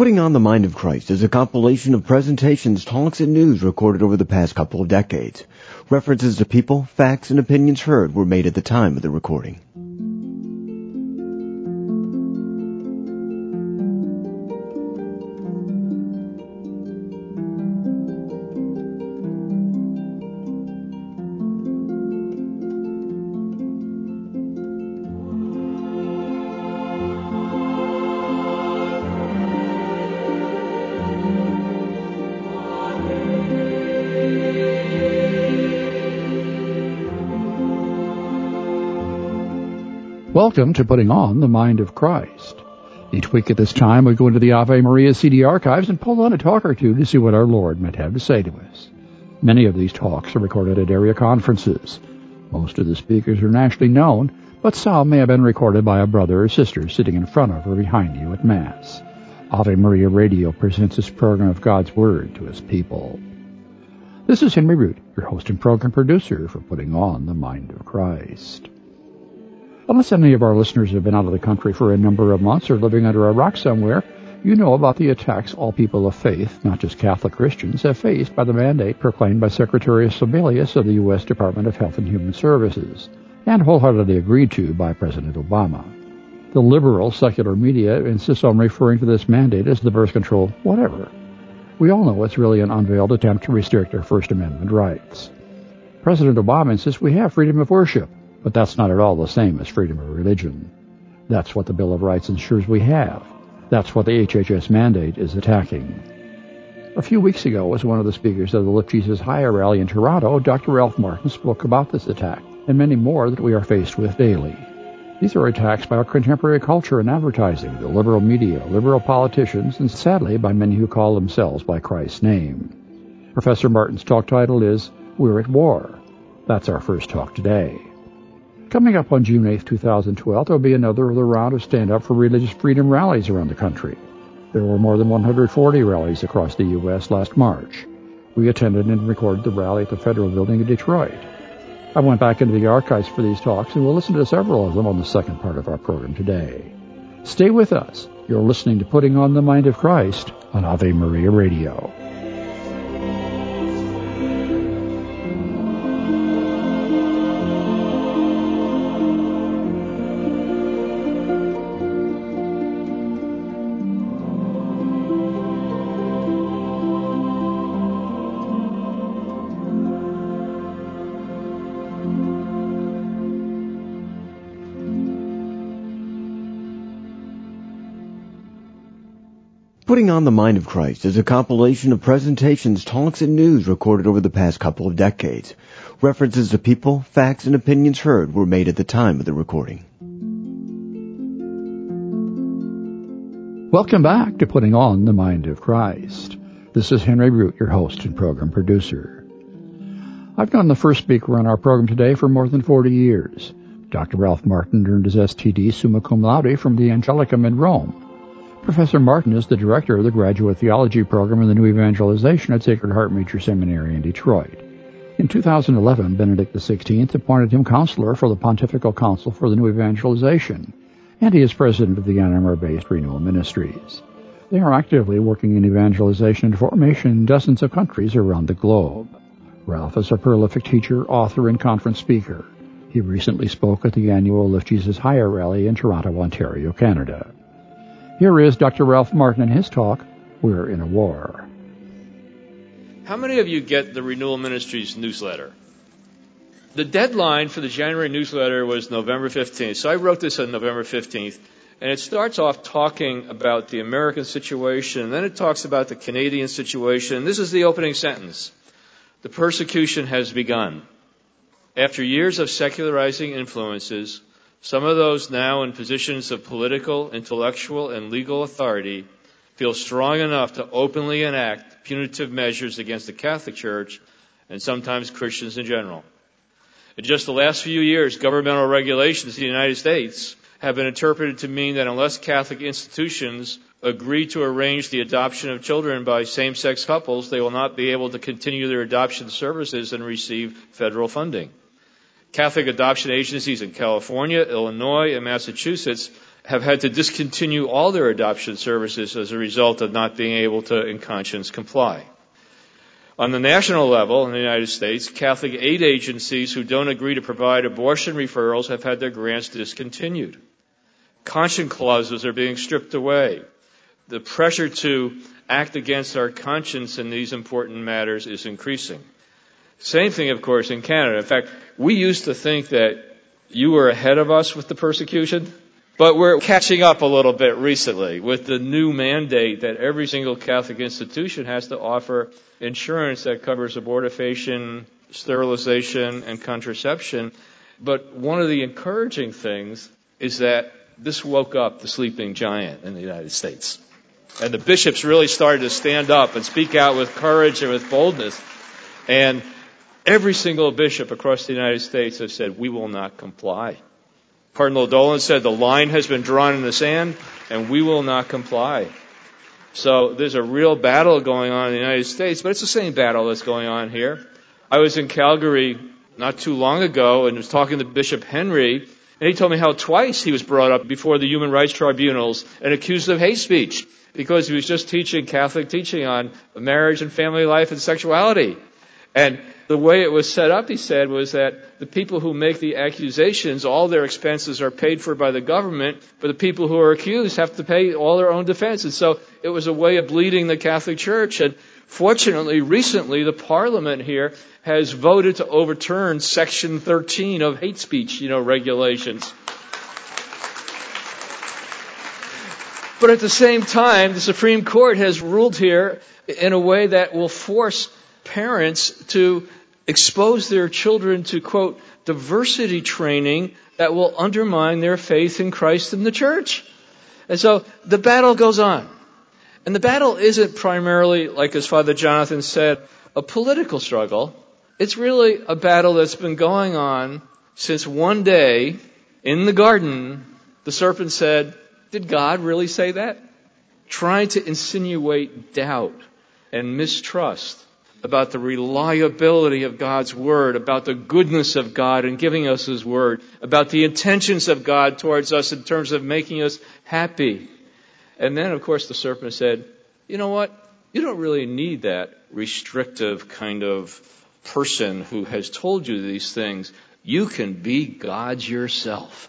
Putting on the Mind of Christ is a compilation of presentations, talks, and news recorded over the past couple of decades. References to people, facts, and opinions heard were made at the time of the recording. Welcome to Putting On the Mind of Christ. Each week at this time, we go into the Ave Maria CD archives and pull on a talk or two to see what our Lord might have to say to us. Many of these talks are recorded at area conferences. Most of the speakers are nationally known, but some may have been recorded by a brother or sister sitting in front of or behind you at Mass. Ave Maria Radio presents this program of God's Word to His people. This is Henry Root, your host and program producer for Putting On the Mind of Christ. Unless any of our listeners have been out of the country for a number of months or living under a rock somewhere, you know about the attacks all people of faith, not just Catholic Christians, have faced by the mandate proclaimed by Secretary Sebelius of the U.S. Department of Health and Human Services, and wholeheartedly agreed to by President Obama. The liberal secular media insists on referring to this mandate as the birth control whatever. We all know it's really an unveiled attempt to restrict our First Amendment rights. President Obama insists we have freedom of worship, but that's not at all the same as freedom of religion. That's what the Bill of Rights ensures we have. That's what the HHS mandate is attacking. A few weeks ago, as one of the speakers of the Lift Jesus Higher rally in Toronto, Dr. Ralph Martin spoke about this attack and many more that we are faced with daily. These are attacks by our contemporary culture and advertising, the liberal media, liberal politicians, and sadly by many who call themselves by Christ's name. Professor Martin's talk title is We're at War. That's our first talk today. Coming up on June 8, 2012, there will be another round of Stand Up for Religious Freedom rallies around the country. There were more than 140 rallies across the U.S. last March. We attended and recorded the rally at the Federal Building in Detroit. I went back into the archives for these talks and we'll listen to several of them on the second part of our program today. Stay with us. You're listening to Putting on the Mind of Christ on Ave Maria Radio. Putting on the Mind of Christ is a compilation of presentations, talks, and news recorded over the past couple of decades. References to people, facts, and opinions heard were made at the time of the recording. Welcome back to Putting on the Mind of Christ. This is Henry Root, your host and program producer. I've known the first speaker on our program today for more than 40 years. Dr. Ralph Martin earned his STD summa cum laude from the Angelicum in Rome. Professor Martin is the director of the Graduate Theology Program in the New Evangelization at Sacred Heart Major Seminary in Detroit. In 2011, Benedict XVI appointed him counselor for the Pontifical Council for the New Evangelization, and he is president of the Ann Arbor-based Renewal Ministries. They are actively working in evangelization and formation in dozens of countries around the globe. Ralph is a prolific teacher, author, and conference speaker. He recently spoke at the annual Lift Jesus Higher rally in Toronto, Ontario, Canada. Here is Dr. Ralph Martin and his talk, We're in a War. How many of you get the Renewal Ministries newsletter? The deadline for the January newsletter was November 15th. So I wrote this on November 15th. And it starts off talking about the American situation, and then it talks about the Canadian situation. This is the opening sentence. The persecution has begun. After years of secularizing influences, some of those now in positions of political, intellectual, and legal authority feel strong enough to openly enact punitive measures against the Catholic Church and sometimes Christians in general. In just the last few years, governmental regulations in the United States have been interpreted to mean that unless Catholic institutions agree to arrange the adoption of children by same-sex couples, they will not be able to continue their adoption services and receive federal funding. Catholic adoption agencies in California, Illinois, and Massachusetts have had to discontinue all their adoption services as a result of not being able to, in conscience, comply. On the national level in the United States, Catholic aid agencies who don't agree to provide abortion referrals have had their grants discontinued. Conscience clauses are being stripped away. The pressure to act against our conscience in these important matters is increasing. Same thing, of course, in Canada. In fact, we used to think that you were ahead of us with the persecution. But we're catching up a little bit recently with the new mandate that every single Catholic institution has to offer insurance that covers abortifacient, sterilization, and contraception. But one of the encouraging things is that this woke up the sleeping giant in the United States. And the bishops really started to stand up and speak out with courage and with boldness. And every single bishop across the United States has said, we will not comply. Cardinal Dolan said the line has been drawn in the sand and we will not comply. So there's a real battle going on in the United States, but it's the same battle that's going on here. I was in Calgary not too long ago and was talking to Bishop Henry, and he told me how twice he was brought up before the human rights tribunals and accused of hate speech because he was just teaching Catholic teaching on marriage and family life and sexuality. And the way it was set up, he said, was that the people who make the accusations, all their expenses are paid for by the government, but the people who are accused have to pay all their own defense. And so it was a way of bleeding the Catholic Church. And fortunately, recently, the Parliament here has voted to overturn Section 13 of hate speech, you know, regulations. But at the same time, the Supreme Court has ruled here in a way that will force parents to expose their children to quote, diversity training that will undermine their faith in Christ and the church. And so the battle goes on. And the battle isn't primarily, like as Father Jonathan said, a political struggle. It's really a battle that's been going on since one day in the garden, the serpent said, Did God really say that? Trying to insinuate doubt and mistrust about the reliability of God's Word, about the goodness of God in giving us His Word, about the intentions of God towards us in terms of making us happy. And then, of course, the serpent said, you know what? You don't really need that restrictive kind of person who has told you these things. You can be God yourself.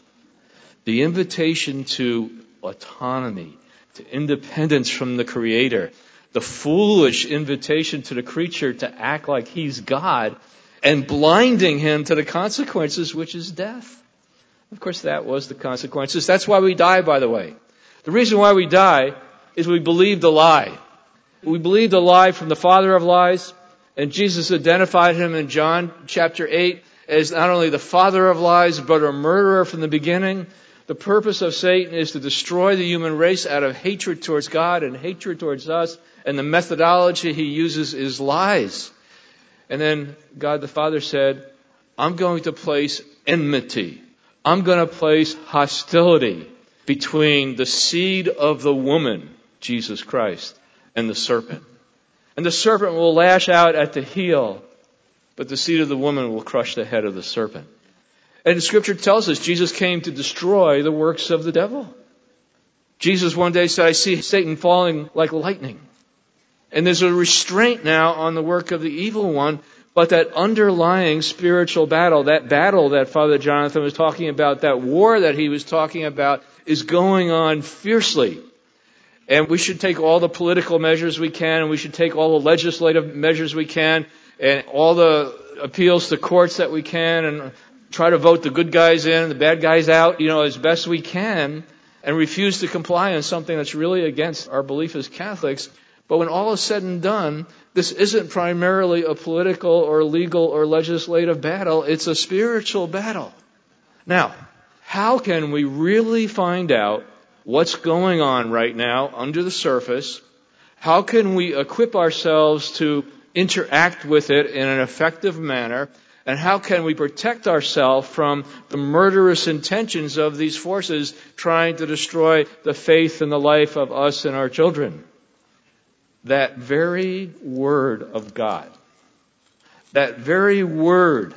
The invitation to autonomy, to independence from the Creator, the foolish invitation to the creature to act like he's God and blinding him to the consequences, which is death. Of course, that was the consequences. That's why we die, by the way. The reason why we die is we believed a lie. We believed a lie from the father of lies, and Jesus identified him in John chapter 8 as not only the father of lies, but a murderer from the beginning. The purpose of Satan is to destroy the human race out of hatred towards God and hatred towards us and the methodology he uses is lies. And then God the Father said, I'm going to place enmity. I'm going to place hostility between the seed of the woman, Jesus Christ, and the serpent. And the serpent will lash out at the heel, but the seed of the woman will crush the head of the serpent. And the scripture tells us Jesus came to destroy the works of the devil. Jesus one day said, I see Satan falling like lightning. And there's a restraint now on the work of the evil one, but that underlying spiritual battle, that battle that Father Jonathan was talking about, that war that he was talking about, is going on fiercely. And we should take all the political measures we can, and we should take all the legislative measures we can, and all the appeals to courts that we can, and try to vote the good guys in, the bad guys out, you know, as best we can, and refuse to comply on something that's really against our belief as Catholics. But when all is said and done, this isn't primarily a political or legal or legislative battle, it's a spiritual battle. Now, how can we really find out what's going on right now under the surface? How can we equip ourselves to interact with it in an effective manner? And how can we protect ourselves from the murderous intentions of these forces trying to destroy the faith and the life of us and our children? That very word of God, that very word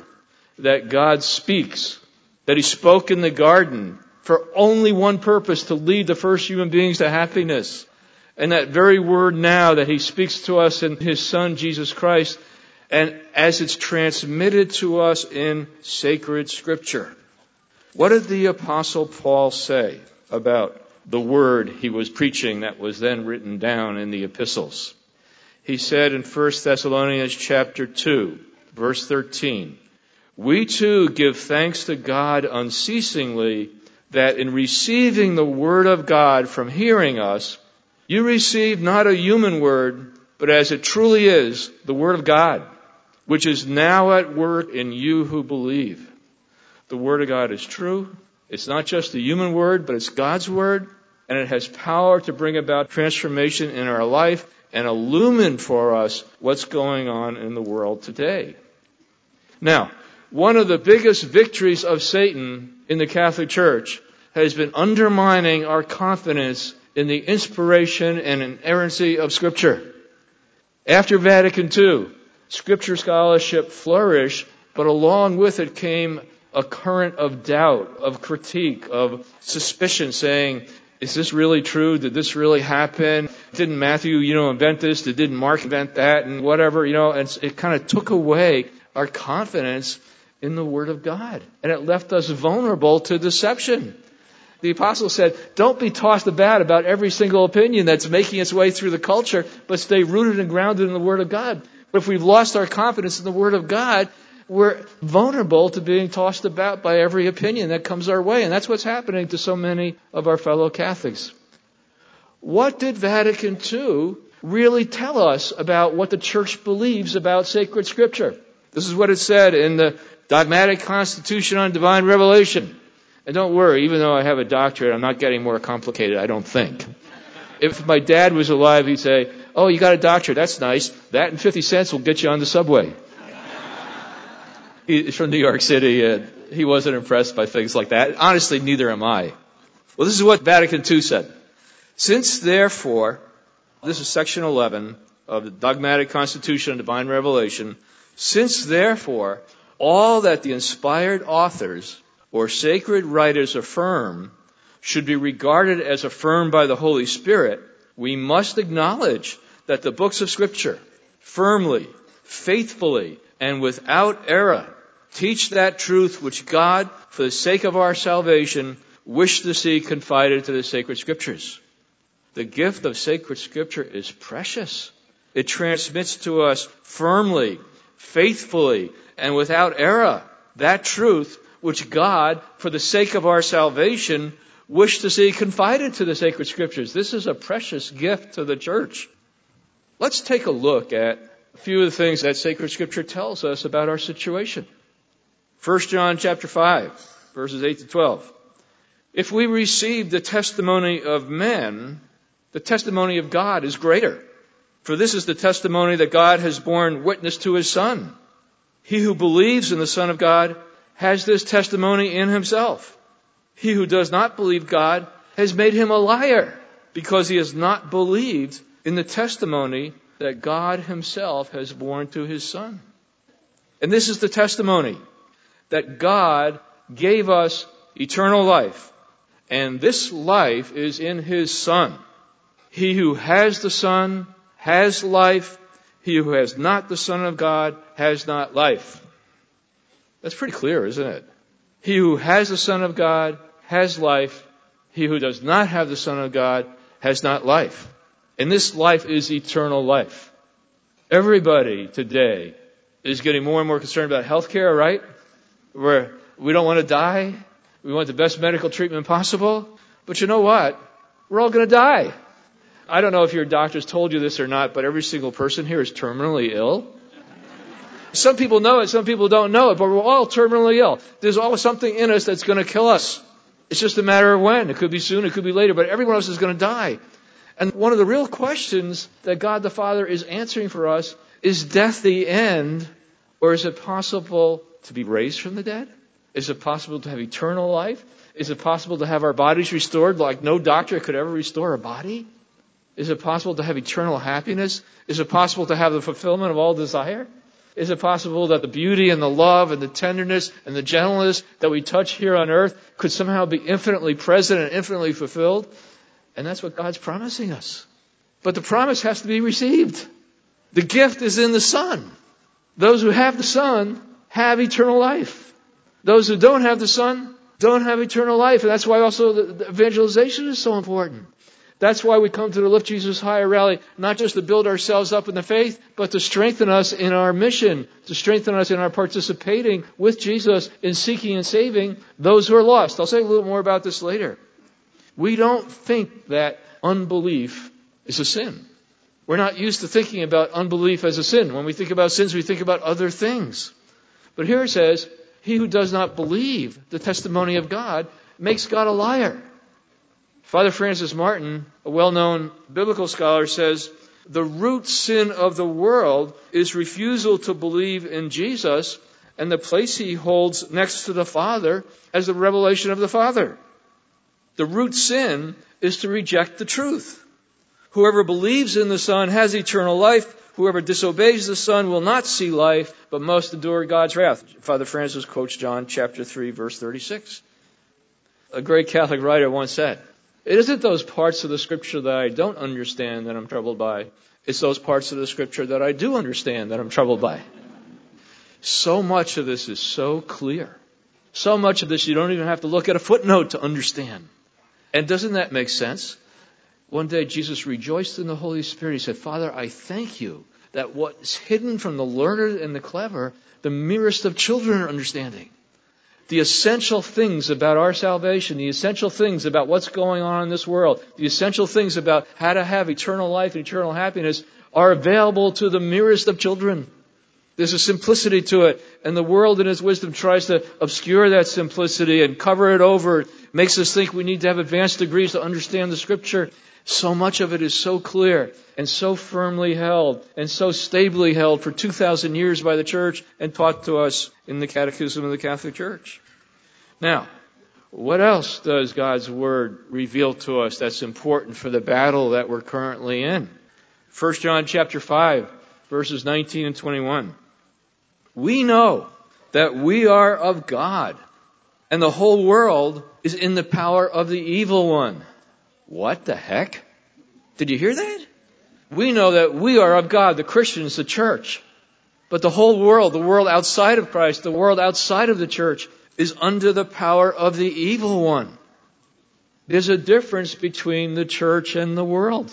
that God speaks, that He spoke in the garden for only one purpose to lead the first human beings to happiness. And that very word now that he speaks to us in his son Jesus Christ and as it's transmitted to us in sacred scripture. What did the apostle Paul say about the word he was preaching that was then written down in the epistles? He said in 1 Thessalonians chapter 2, verse 13, we too give thanks to God unceasingly that in receiving the word of God from hearing us, you receive not a human word, but as it truly is, the word of God, which is now at work in you who believe. The word of God is true. It's not just the human word, but it's God's word, and it has power to bring about transformation in our life and illumine for us what's going on in the world today. Now, one of the biggest victories of Satan in the Catholic Church has been undermining our confidence in the inspiration and inerrancy of Scripture. After Vatican II, Scripture scholarship flourished, but along with it came a current of doubt, of critique, of suspicion saying, is this really true? Did this really happen? Didn't Matthew, you know, invent this? Didn't Mark invent that? And whatever, you know, and it kind of took away our confidence in the Word of God. And it left us vulnerable to deception. The apostle said, don't be tossed about about every single opinion that's making its way through the culture, but stay rooted and grounded in the Word of God. But if we've lost our confidence in the Word of God, we're vulnerable to being tossed about by every opinion that comes our way. And that's what's happening to so many of our fellow Catholics. What did Vatican II really tell us about what the church believes about sacred scripture? This is what it said in the dogmatic constitution on divine revelation. And don't worry, even though I have a doctorate, I'm not getting more complicated, I don't think. If my dad was alive, he'd say, Oh, you got a doctorate, that's nice. That and 50 cents will get you on the subway. He's from New York City. and he wasn't impressed by things like that. Honestly, neither am I. Well, this is what Vatican II said. Since therefore, this is section 11 of the dogmatic constitution of divine revelation, since therefore all that the inspired authors or sacred writers affirm should be regarded as affirmed by the Holy Spirit, we must acknowledge that the books of scripture firmly, faithfully, and without error teach that truth which God, for the sake of our salvation, wished to see confided to the sacred scriptures. The gift of sacred scripture is precious. It transmits to us firmly, faithfully, and without error that truth which God, for the sake of our salvation, wished to see confided to the sacred scriptures. This is a precious gift to the church. Let's take a look at a few of the things that sacred scripture tells us about our situation. 1 John chapter 5, verses 8 to 12. If we receive the testimony of men, the testimony of God is greater. For this is the testimony that God has borne witness to his Son. He who believes in the Son of God has this testimony in himself. He who does not believe God has made him a liar because he has not believed in the testimony that God himself has borne to his Son. And this is the testimony that God gave us eternal life. And this life is in his Son. He who has the Son has life. He who has not the Son of God has not life. That's pretty clear, isn't it? He who has the Son of God has life. He who does not have the Son of God has not life. And this life is eternal life. Everybody today is getting more and more concerned about health care, right? Where we don't want to die. We want the best medical treatment possible. But you know what? We're all going to die. I don't know if your doctors told you this or not, but every single person here is terminally ill. Some people know it, some people don't know it, but we're all terminally ill. There's always something in us that's going to kill us. It's just a matter of when. It could be soon, it could be later, but everyone else is going to die. And one of the real questions that God the Father is answering for us is death the end, or is it possible to be raised from the dead? Is it possible to have eternal life? Is it possible to have our bodies restored like no doctor could ever restore a body? Is it possible to have eternal happiness? Is it possible to have the fulfillment of all desire? Is it possible that the beauty and the love and the tenderness and the gentleness that we touch here on earth could somehow be infinitely present and infinitely fulfilled? And that's what God's promising us. But the promise has to be received. The gift is in the Son. Those who have the Son have eternal life. Those who don't have the Son don't have eternal life. And that's why also the evangelization is so important. That's why we come to the Lift Jesus Higher rally, not just to build ourselves up in the faith, but to strengthen us in our mission, to strengthen us in our participating with Jesus in seeking and saving those who are lost. I'll say a little more about this later. We don't think that unbelief is a sin. We're not used to thinking about unbelief as a sin. When we think about sins, we think about other things. But here it says, he who does not believe the testimony of God makes God a liar. Father Francis Martin, a well-known biblical scholar, says, the root sin of the world is refusal to believe in Jesus and the place he holds next to the Father as the revelation of the Father. The root sin is to reject the truth. Whoever believes in the Son has eternal life. Whoever disobeys the Son will not see life, but must endure God's wrath. Father Francis quotes John chapter 3 verse 36. A great Catholic writer once said, it isn't those parts of the scripture that I don't understand that I'm troubled by. It's those parts of the scripture that I do understand that I'm troubled by. So much of this is so clear. So much of this you don't even have to look at a footnote to understand. And doesn't that make sense? One day Jesus rejoiced in the Holy Spirit. He said, Father, I thank you that what's hidden from the learned and the clever, the merest of children are understanding the essential things about our salvation, the essential things about what's going on in this world, the essential things about how to have eternal life and eternal happiness are available to the merest of children. There's a simplicity to it, and the world in its wisdom tries to obscure that simplicity and cover it over, It makes us think we need to have advanced degrees to understand the scripture. So much of it is so clear and so firmly held and so stably held for 2,000 years by the church and taught to us in the Catechism of the Catholic Church. Now, what else does God's Word reveal to us that's important for the battle that we're currently in? 1 John chapter 5, verses 19 and 21. We know that we are of God, and the whole world is in the power of the evil one. What the heck? Did you hear that? We know that we are of God, the Christians, the church. But the whole world, the world outside of Christ, the world outside of the church, is under the power of the evil one. There's a difference between the church and the world.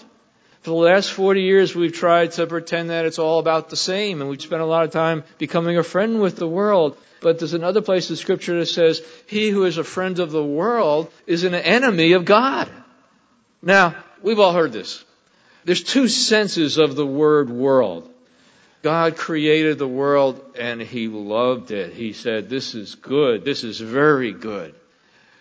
For the last 40 years, we've tried to pretend that it's all about the same, and we've spent a lot of time becoming a friend with the world. But there's another place in Scripture that says, He who is a friend of the world is an enemy of God. Now, we've all heard this. There's two senses of the word world. God created the world and he loved it. He said, this is good. This is very good.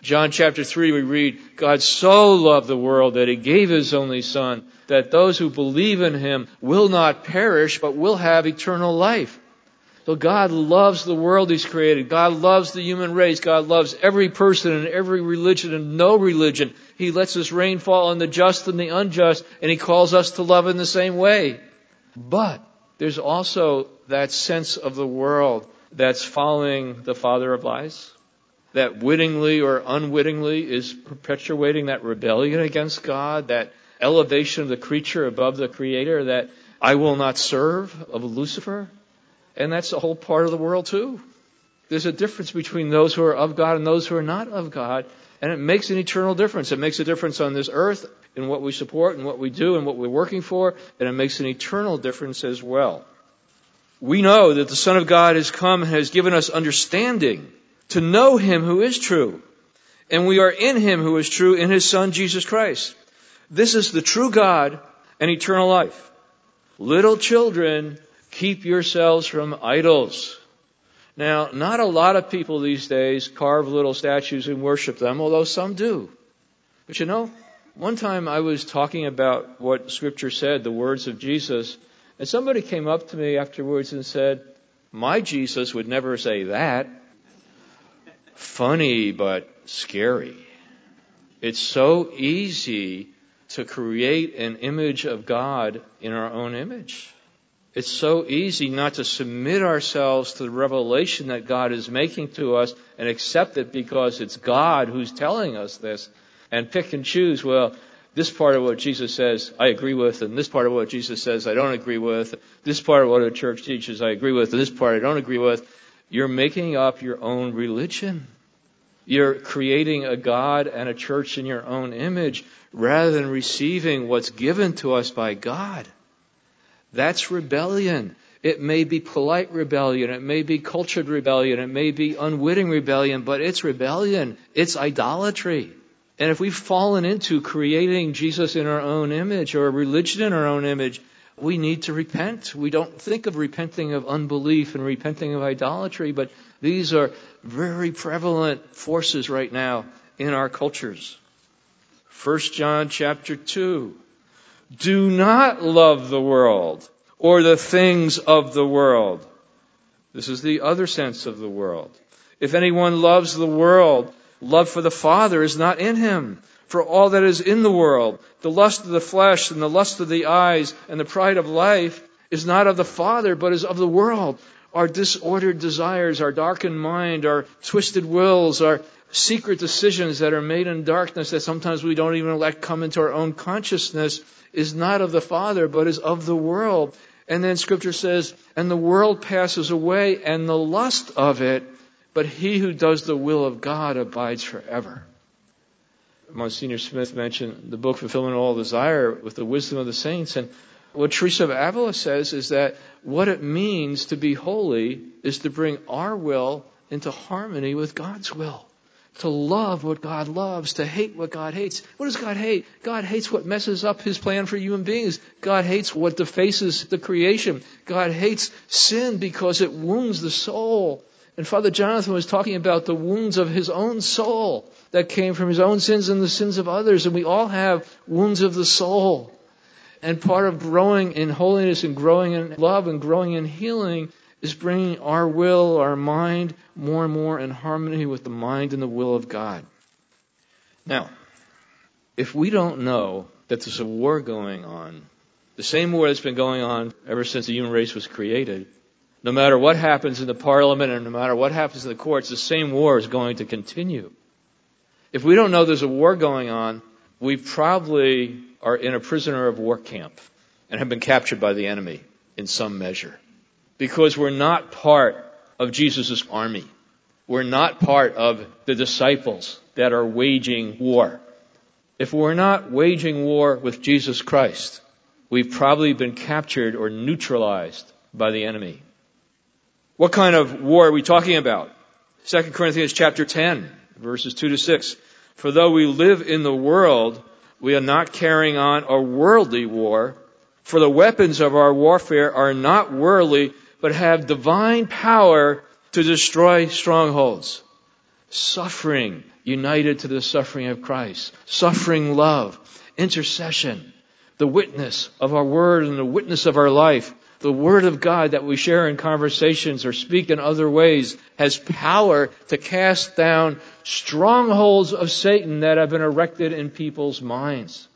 John chapter 3 we read, God so loved the world that he gave his only son that those who believe in him will not perish but will have eternal life. So God loves the world He's created. God loves the human race. God loves every person and every religion and no religion. He lets His rain fall on the just and the unjust, and He calls us to love in the same way. But there's also that sense of the world that's following the father of lies, that wittingly or unwittingly is perpetuating that rebellion against God, that elevation of the creature above the creator, that I will not serve of Lucifer. And that's a whole part of the world too. There's a difference between those who are of God and those who are not of God. And it makes an eternal difference. It makes a difference on this earth in what we support and what we do and what we're working for. And it makes an eternal difference as well. We know that the Son of God has come and has given us understanding to know Him who is true. And we are in Him who is true in His Son Jesus Christ. This is the true God and eternal life. Little children, Keep yourselves from idols. Now, not a lot of people these days carve little statues and worship them, although some do. But you know, one time I was talking about what Scripture said, the words of Jesus, and somebody came up to me afterwards and said, My Jesus would never say that. Funny, but scary. It's so easy to create an image of God in our own image. It's so easy not to submit ourselves to the revelation that God is making to us and accept it because it's God who's telling us this and pick and choose, well, this part of what Jesus says I agree with, and this part of what Jesus says I don't agree with, this part of what the church teaches I agree with, and this part I don't agree with. You're making up your own religion. You're creating a God and a church in your own image rather than receiving what's given to us by God. That's rebellion. It may be polite rebellion. It may be cultured rebellion. It may be unwitting rebellion, but it's rebellion. It's idolatry. And if we've fallen into creating Jesus in our own image or religion in our own image, we need to repent. We don't think of repenting of unbelief and repenting of idolatry, but these are very prevalent forces right now in our cultures. 1 John chapter 2 do not love the world or the things of the world. This is the other sense of the world. If anyone loves the world, love for the Father is not in him. For all that is in the world, the lust of the flesh and the lust of the eyes and the pride of life is not of the Father, but is of the world. Our disordered desires, our darkened mind, our twisted wills, our secret decisions that are made in darkness that sometimes we don't even let come into our own consciousness is not of the Father, but is of the world. And then scripture says, and the world passes away and the lust of it, but he who does the will of God abides forever. Monsignor Smith mentioned the book Fulfillment of All Desire with the wisdom of the saints. And what Teresa of Avila says is that what it means to be holy is to bring our will into harmony with God's will to love what God loves, to hate what God hates. What does God hate? God hates what messes up His plan for human beings. God hates what defaces the creation. God hates sin because it wounds the soul. And Father Jonathan was talking about the wounds of his own soul that came from his own sins and the sins of others. And we all have wounds of the soul. And part of growing in holiness and growing in love and growing in healing is bringing our will, our mind, more and more in harmony with the mind and the will of God. Now, if we don't know that there's a war going on, the same war that's been going on ever since the human race was created, no matter what happens in the parliament and no matter what happens in the courts, the same war is going to continue. If we don't know there's a war going on, we probably are in a prisoner of war camp and have been captured by the enemy in some measure because we're not part of Jesus' army. We're not part of the disciples that are waging war. If we're not waging war with Jesus Christ, we've probably been captured or neutralized by the enemy. What kind of war are we talking about? 2 Corinthians chapter 10, verses 2 to 6. For though we live in the world, we are not carrying on a worldly war, for the weapons of our warfare are not worldly, but have divine power to destroy strongholds. Suffering united to the suffering of Christ. Suffering love. Intercession. The witness of our word and the witness of our life. The word of God that we share in conversations or speak in other ways has power to cast down strongholds of Satan that have been erected in people's minds.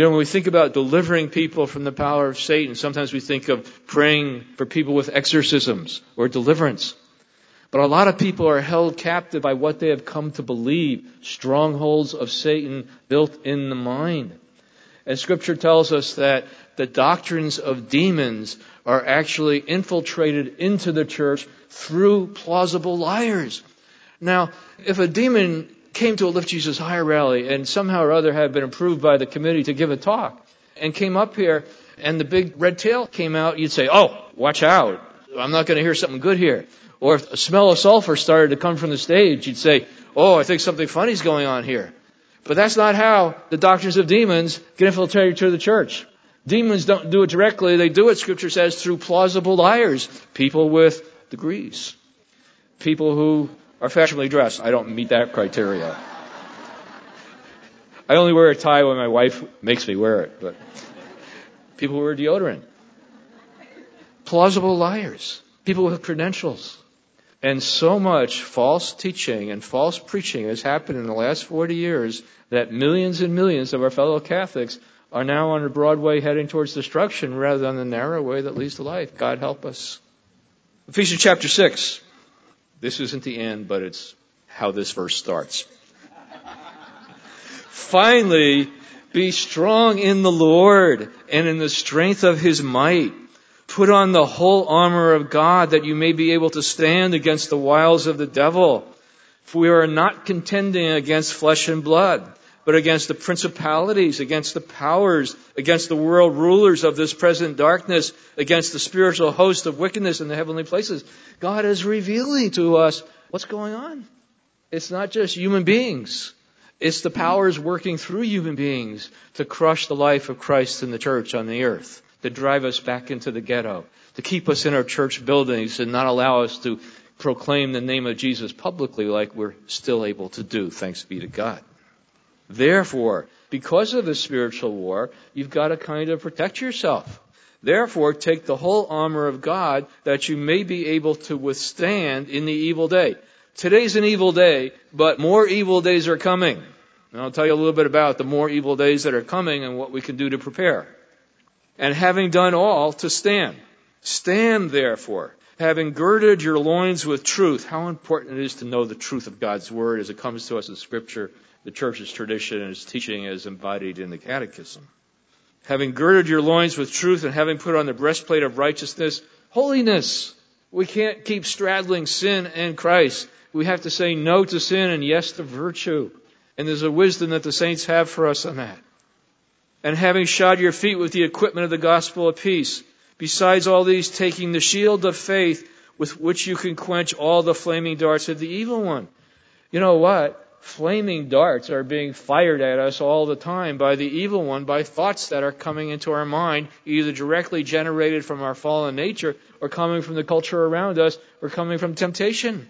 You know, when we think about delivering people from the power of Satan, sometimes we think of praying for people with exorcisms or deliverance. But a lot of people are held captive by what they have come to believe, strongholds of Satan built in the mind. And scripture tells us that the doctrines of demons are actually infiltrated into the church through plausible liars. Now, if a demon came to a Lift Jesus Higher rally and somehow or other had been approved by the committee to give a talk and came up here and the big red tail came out, you'd say, oh, watch out. I'm not going to hear something good here. Or if a smell of sulfur started to come from the stage, you'd say, oh, I think something funny's going on here. But that's not how the doctrines of demons get infiltrated to the church. Demons don't do it directly. They do it, scripture says, through plausible liars. People with degrees. People who are fashionably dressed. I don't meet that criteria. I only wear a tie when my wife makes me wear it, but people who wear deodorant. Plausible liars. People with credentials. And so much false teaching and false preaching has happened in the last 40 years that millions and millions of our fellow Catholics are now on a broad way heading towards destruction rather than the narrow way that leads to life. God help us. Ephesians chapter 6. This isn't the end, but it's how this verse starts. Finally, be strong in the Lord and in the strength of his might. Put on the whole armor of God that you may be able to stand against the wiles of the devil. For we are not contending against flesh and blood but against the principalities, against the powers, against the world rulers of this present darkness, against the spiritual host of wickedness in the heavenly places. God is revealing to us what's going on. It's not just human beings. It's the powers working through human beings to crush the life of Christ in the church on the earth, to drive us back into the ghetto, to keep us in our church buildings and not allow us to proclaim the name of Jesus publicly like we're still able to do, thanks be to God. Therefore, because of the spiritual war, you've got to kind of protect yourself. Therefore, take the whole armor of God that you may be able to withstand in the evil day. Today's an evil day, but more evil days are coming. And I'll tell you a little bit about the more evil days that are coming and what we can do to prepare. And having done all, to stand. Stand therefore, having girded your loins with truth. How important it is to know the truth of God's Word as it comes to us in Scripture the church's tradition and its teaching as embodied in the catechism. Having girded your loins with truth and having put on the breastplate of righteousness, holiness. We can't keep straddling sin and Christ. We have to say no to sin and yes to virtue. And there's a wisdom that the saints have for us on that. And having shod your feet with the equipment of the gospel of peace, besides all these, taking the shield of faith with which you can quench all the flaming darts of the evil one. You know what? Flaming darts are being fired at us all the time by the evil one, by thoughts that are coming into our mind, either directly generated from our fallen nature or coming from the culture around us or coming from temptation.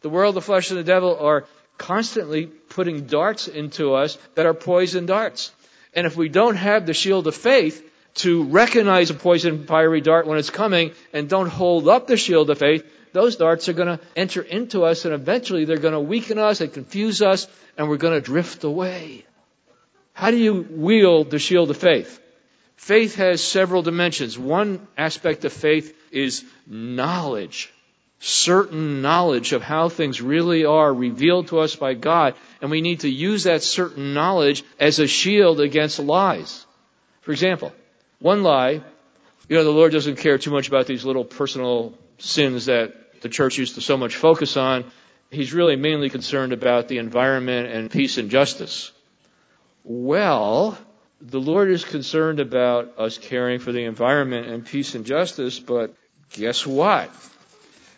The world, the flesh, and the devil are constantly putting darts into us that are poison darts. And if we don't have the shield of faith to recognize a poison fiery dart when it's coming and don't hold up the shield of faith, those darts are going to enter into us and eventually they're going to weaken us and confuse us and we're going to drift away. How do you wield the shield of faith? Faith has several dimensions. One aspect of faith is knowledge. Certain knowledge of how things really are revealed to us by God, and we need to use that certain knowledge as a shield against lies. For example, one lie, you know, the Lord doesn't care too much about these little personal sins that the church used to so much focus on. He's really mainly concerned about the environment and peace and justice. Well, the Lord is concerned about us caring for the environment and peace and justice, but guess what?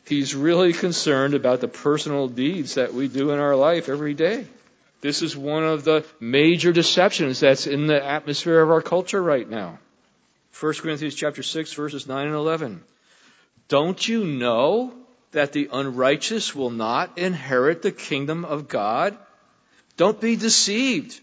He's really concerned about the personal deeds that we do in our life every day. This is one of the major deceptions that's in the atmosphere of our culture right now. 1 Corinthians chapter 6 verses 9 and 11. Don't you know that the unrighteous will not inherit the kingdom of God? Don't be deceived.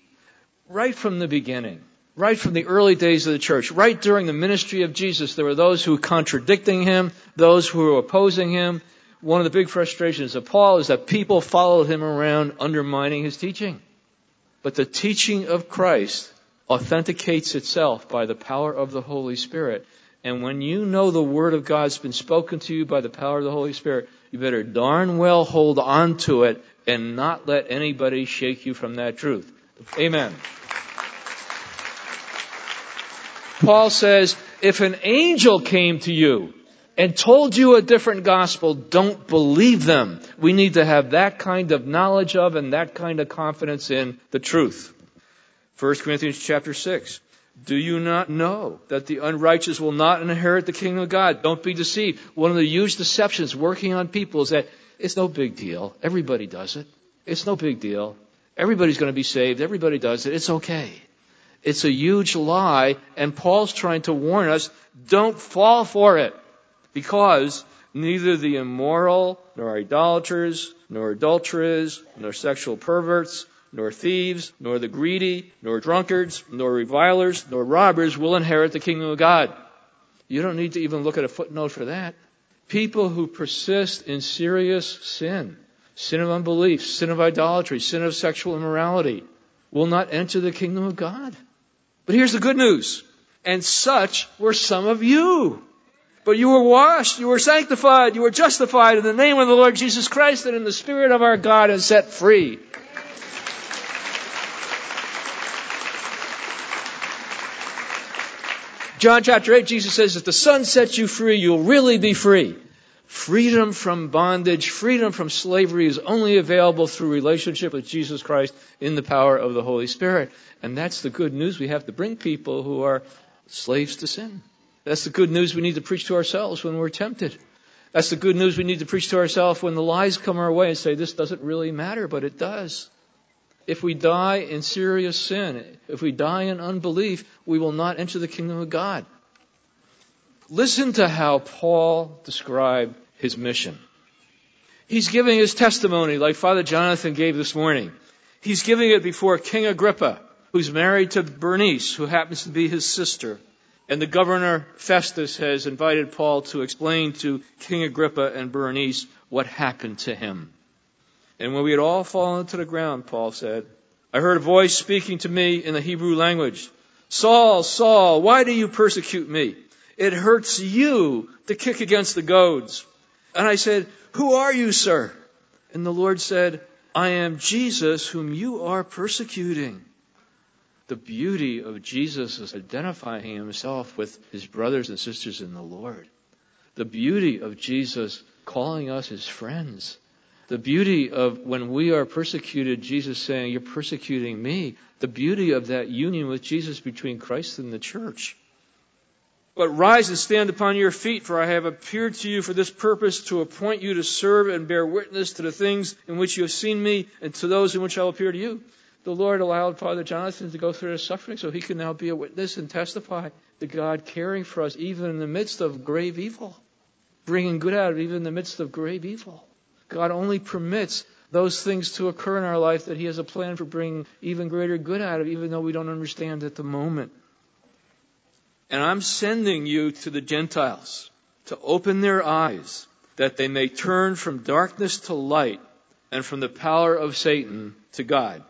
Right from the beginning, right from the early days of the church, right during the ministry of Jesus, there were those who were contradicting him, those who were opposing him. One of the big frustrations of Paul is that people followed him around undermining his teaching. But the teaching of Christ authenticates itself by the power of the Holy Spirit. And when you know the Word of God's been spoken to you by the power of the Holy Spirit, you better darn well hold on to it and not let anybody shake you from that truth. Amen. Paul says, if an angel came to you and told you a different gospel, don't believe them. We need to have that kind of knowledge of and that kind of confidence in the truth. 1 Corinthians chapter 6. Do you not know that the unrighteous will not inherit the kingdom of God? Don't be deceived. One of the huge deceptions working on people is that it's no big deal. Everybody does it. It's no big deal. Everybody's going to be saved. Everybody does it. It's okay. It's a huge lie, and Paul's trying to warn us, don't fall for it. Because neither the immoral, nor idolaters, nor adulterers, nor sexual perverts, nor thieves, nor the greedy, nor drunkards, nor revilers, nor robbers will inherit the kingdom of God. You don't need to even look at a footnote for that. People who persist in serious sin, sin of unbelief, sin of idolatry, sin of sexual immorality, will not enter the kingdom of God. But here's the good news. And such were some of you. But you were washed, you were sanctified, you were justified in the name of the Lord Jesus Christ and in the Spirit of our God and set free. John chapter 8, Jesus says, if the Son sets you free, you'll really be free. Freedom from bondage, freedom from slavery is only available through relationship with Jesus Christ in the power of the Holy Spirit. And that's the good news we have to bring people who are slaves to sin. That's the good news we need to preach to ourselves when we're tempted. That's the good news we need to preach to ourselves when the lies come our way and say, this doesn't really matter, but it does. If we die in serious sin, if we die in unbelief, we will not enter the kingdom of God. Listen to how Paul described his mission. He's giving his testimony like Father Jonathan gave this morning. He's giving it before King Agrippa, who's married to Bernice, who happens to be his sister. And the governor Festus has invited Paul to explain to King Agrippa and Bernice what happened to him. And when we had all fallen to the ground, Paul said, I heard a voice speaking to me in the Hebrew language. Saul, Saul, why do you persecute me? It hurts you to kick against the goads. And I said, Who are you, sir? And the Lord said, I am Jesus whom you are persecuting. The beauty of Jesus is identifying himself with his brothers and sisters in the Lord. The beauty of Jesus calling us his friends the beauty of when we are persecuted, Jesus saying, You're persecuting me. The beauty of that union with Jesus between Christ and the church. But rise and stand upon your feet, for I have appeared to you for this purpose, to appoint you to serve and bear witness to the things in which you have seen me, and to those in which I will appear to you. The Lord allowed Father Jonathan to go through his suffering so he can now be a witness and testify to God caring for us even in the midst of grave evil, bringing good out of even in the midst of grave evil. God only permits those things to occur in our life that He has a plan for bringing even greater good out of, even though we don't understand at the moment. And I'm sending you to the Gentiles to open their eyes that they may turn from darkness to light and from the power of Satan to God,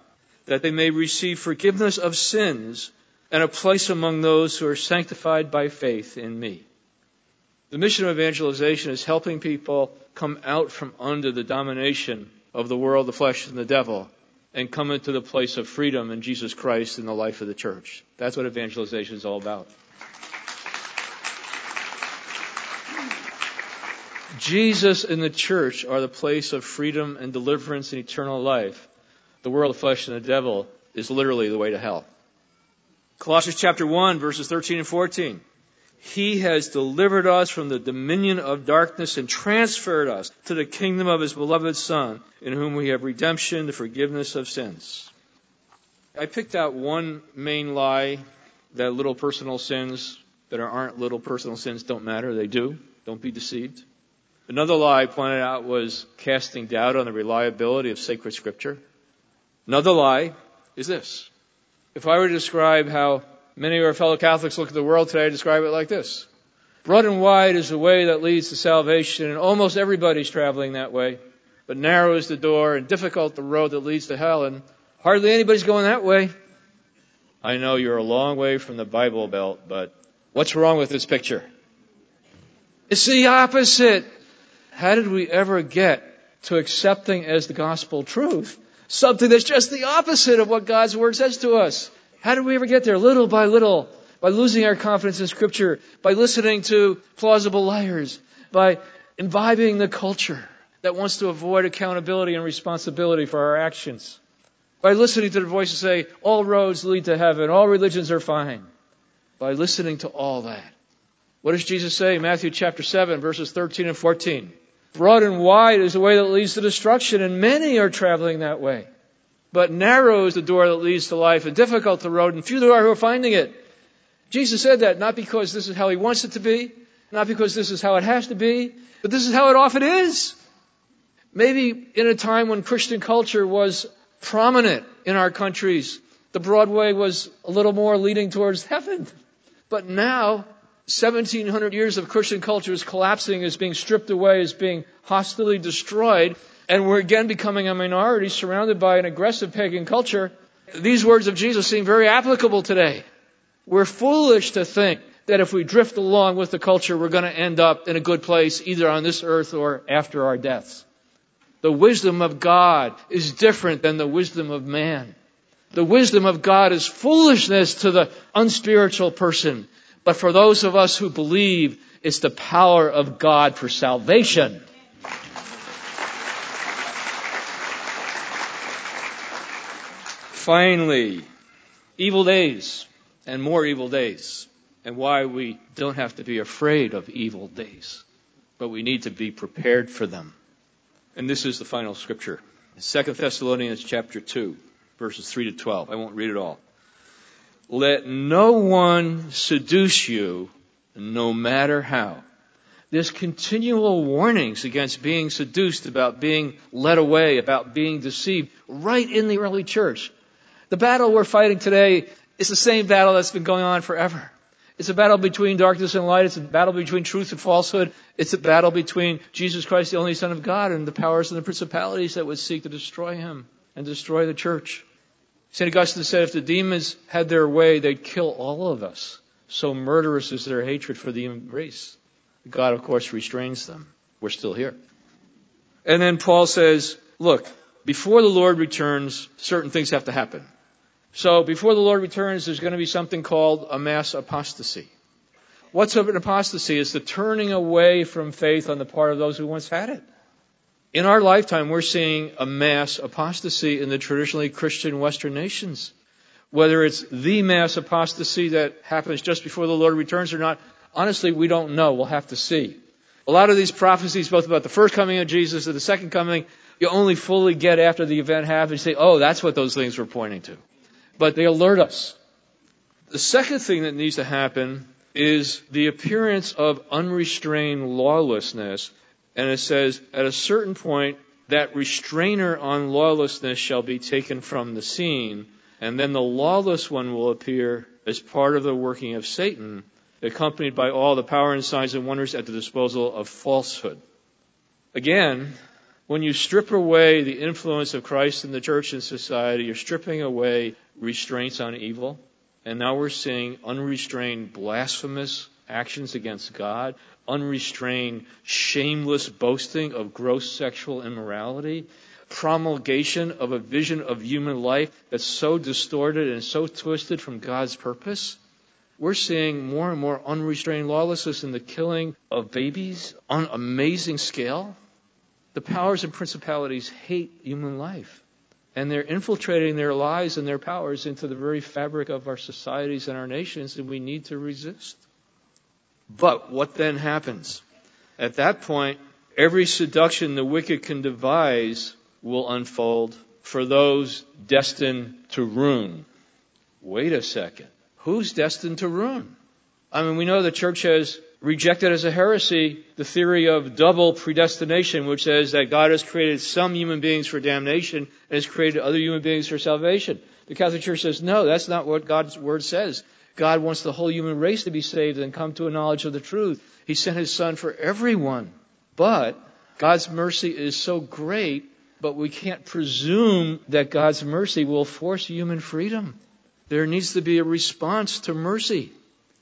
that they may receive forgiveness of sins and a place among those who are sanctified by faith in me. The mission of evangelization is helping people come out from under the domination of the world, the flesh, and the devil, and come into the place of freedom in Jesus Christ in the life of the church. That's what evangelization is all about. Jesus and the church are the place of freedom and deliverance and eternal life. The world, the flesh, and the devil is literally the way to hell. Colossians chapter 1 verses 13 and 14. He has delivered us from the dominion of darkness and transferred us to the kingdom of His beloved Son, in whom we have redemption, the forgiveness of sins. I picked out one main lie that little personal sins that aren't little personal sins don't matter. They do. Don't be deceived. Another lie I pointed out was casting doubt on the reliability of sacred scripture. Another lie is this. If I were to describe how Many of our fellow Catholics look at the world today and describe it like this. Broad and wide is the way that leads to salvation, and almost everybody's traveling that way. But narrow is the door, and difficult the road that leads to hell, and hardly anybody's going that way. I know you're a long way from the Bible Belt, but what's wrong with this picture? It's the opposite. How did we ever get to accepting as the gospel truth something that's just the opposite of what God's Word says to us? How did we ever get there? Little by little, by losing our confidence in Scripture, by listening to plausible liars, by imbibing the culture that wants to avoid accountability and responsibility for our actions, by listening to the voices say, all roads lead to heaven, all religions are fine, by listening to all that. What does Jesus say? Matthew chapter 7, verses 13 and 14. Broad and wide is the way that leads to destruction, and many are traveling that way. But narrow is the door that leads to life, and difficult the road, and few there are who are finding it. Jesus said that not because this is how he wants it to be, not because this is how it has to be, but this is how it often is. Maybe in a time when Christian culture was prominent in our countries, the Broadway was a little more leading towards heaven. But now, 1700 years of Christian culture is collapsing, is being stripped away, is being hostilely destroyed. And we're again becoming a minority surrounded by an aggressive pagan culture. These words of Jesus seem very applicable today. We're foolish to think that if we drift along with the culture, we're going to end up in a good place either on this earth or after our deaths. The wisdom of God is different than the wisdom of man. The wisdom of God is foolishness to the unspiritual person. But for those of us who believe, it's the power of God for salvation. Finally, evil days and more evil days and why we don't have to be afraid of evil days, but we need to be prepared for them. And this is the final scripture. 2 Thessalonians chapter 2, verses 3 to 12. I won't read it all. Let no one seduce you, no matter how. There's continual warnings against being seduced, about being led away, about being deceived, right in the early church. The battle we're fighting today is the same battle that's been going on forever. It's a battle between darkness and light. It's a battle between truth and falsehood. It's a battle between Jesus Christ, the only Son of God, and the powers and the principalities that would seek to destroy him and destroy the church. St. Augustine said if the demons had their way, they'd kill all of us. So murderous is their hatred for the human race. God, of course, restrains them. We're still here. And then Paul says, look, before the Lord returns, certain things have to happen. So before the Lord returns, there's going to be something called a mass apostasy. What's an apostasy? It's the turning away from faith on the part of those who once had it. In our lifetime, we're seeing a mass apostasy in the traditionally Christian Western nations. Whether it's the mass apostasy that happens just before the Lord returns or not, honestly, we don't know. We'll have to see. A lot of these prophecies, both about the first coming of Jesus and the second coming, you only fully get after the event happens. You say, oh, that's what those things were pointing to but they alert us. The second thing that needs to happen is the appearance of unrestrained lawlessness. And it says, at a certain point, that restrainer on lawlessness shall be taken from the scene, and then the lawless one will appear as part of the working of Satan, accompanied by all the power and signs and wonders at the disposal of falsehood. Again, when you strip away the influence of Christ in the church and society, you're stripping away restraints on evil. And now we're seeing unrestrained blasphemous actions against God, unrestrained shameless boasting of gross sexual immorality, promulgation of a vision of human life that's so distorted and so twisted from God's purpose. We're seeing more and more unrestrained lawlessness in the killing of babies on amazing scale. The powers and principalities hate human life. And they're infiltrating their lives and their powers into the very fabric of our societies and our nations, and we need to resist. But what then happens? At that point, every seduction the wicked can devise will unfold for those destined to ruin. Wait a second. Who's destined to ruin? I mean, we know the church has rejected as a heresy the theory of double predestination, which says that God has created some human beings for damnation and has created other human beings for salvation. The Catholic Church says, no, that's not what God's Word says. God wants the whole human race to be saved and come to a knowledge of the truth. He sent His Son for everyone. But God's mercy is so great, but we can't presume that God's mercy will force human freedom. There needs to be a response to mercy.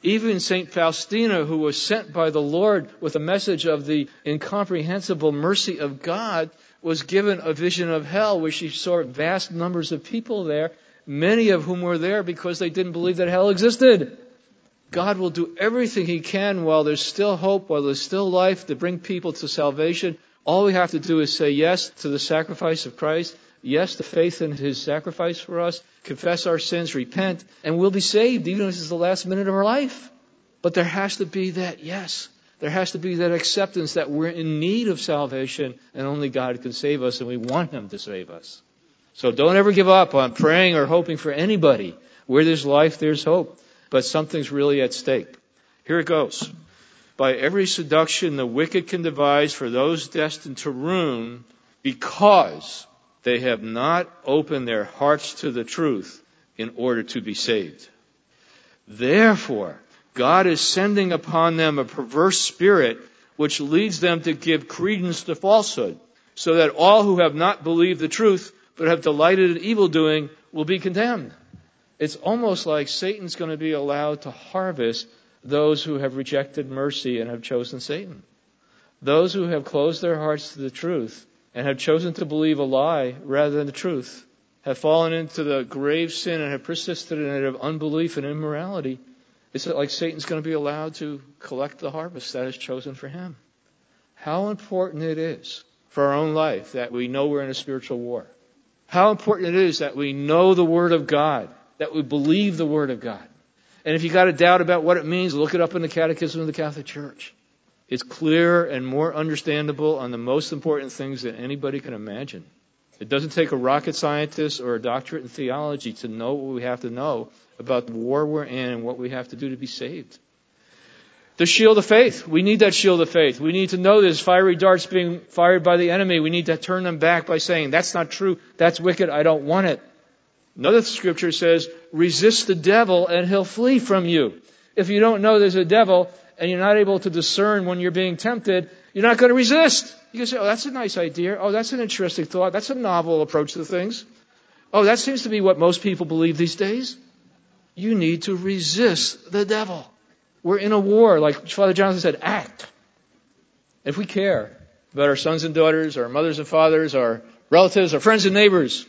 Even St. Faustina, who was sent by the Lord with a message of the incomprehensible mercy of God, was given a vision of hell where she saw vast numbers of people there, many of whom were there because they didn't believe that hell existed. God will do everything He can while there's still hope, while there's still life to bring people to salvation. All we have to do is say yes to the sacrifice of Christ yes to faith in his sacrifice for us, confess our sins, repent, and we'll be saved even if it's the last minute of our life. But there has to be that yes. There has to be that acceptance that we're in need of salvation and only God can save us and we want him to save us. So don't ever give up on praying or hoping for anybody. Where there's life, there's hope. But something's really at stake. Here it goes. By every seduction the wicked can devise for those destined to ruin because they have not opened their hearts to the truth in order to be saved. Therefore, God is sending upon them a perverse spirit which leads them to give credence to falsehood, so that all who have not believed the truth but have delighted in evil doing will be condemned. it's almost like Satan's going to be allowed to harvest those who have rejected mercy and have chosen Satan. Those who have closed their hearts to the truth and have chosen to believe a lie rather than the truth, have fallen into the grave sin and have persisted in it of unbelief and immorality, it's like Satan's going to be allowed to collect the harvest that is chosen for him. How important it is for our own life that we know we're in a spiritual war. How important it is that we know the Word of God, that we believe the Word of God. And if you got a doubt about what it means, look it up in the Catechism of the Catholic Church. It's clear and more understandable on the most important things that anybody can imagine. It doesn't take a rocket scientist or a doctorate in theology to know what we have to know about the war we're in and what we have to do to be saved. The shield of faith. We need that shield of faith. We need to know there's fiery darts being fired by the enemy. We need to turn them back by saying, that's not true. That's wicked. I don't want it. Another scripture says, resist the devil and he'll flee from you. If you don't know there's a devil and you're not able to discern when you're being tempted, you're not going to resist. You can say, oh, that's a nice idea. Oh, that's an interesting thought. That's a novel approach to things. Oh, that seems to be what most people believe these days. You need to resist the devil. We're in a war, like Father Jonathan said, act. If we care about our sons and daughters, our mothers and fathers, our relatives, our friends and neighbors,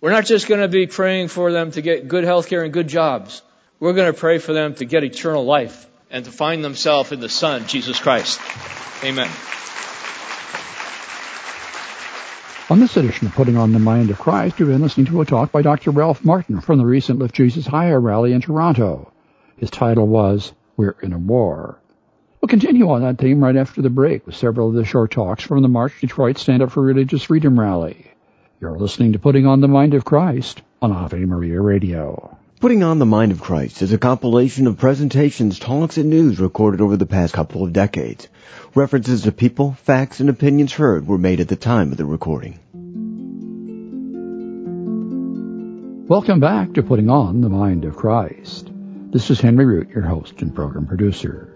we're not just going to be praying for them to get good health care and good jobs. We're going to pray for them to get eternal life and to find themselves in the Son, Jesus Christ. Amen. On this edition of Putting on the Mind of Christ, you've been listening to a talk by Dr. Ralph Martin from the recent Lift Jesus Higher rally in Toronto. His title was We're in a War. We'll continue on that theme right after the break with several of the short talks from the March Detroit Stand Up for Religious Freedom rally. You're listening to Putting on the Mind of Christ on Ave Maria Radio. Putting on the Mind of Christ is a compilation of presentations, talks, and news recorded over the past couple of decades. References to people, facts, and opinions heard were made at the time of the recording. Welcome back to Putting on the Mind of Christ. This is Henry Root, your host and program producer.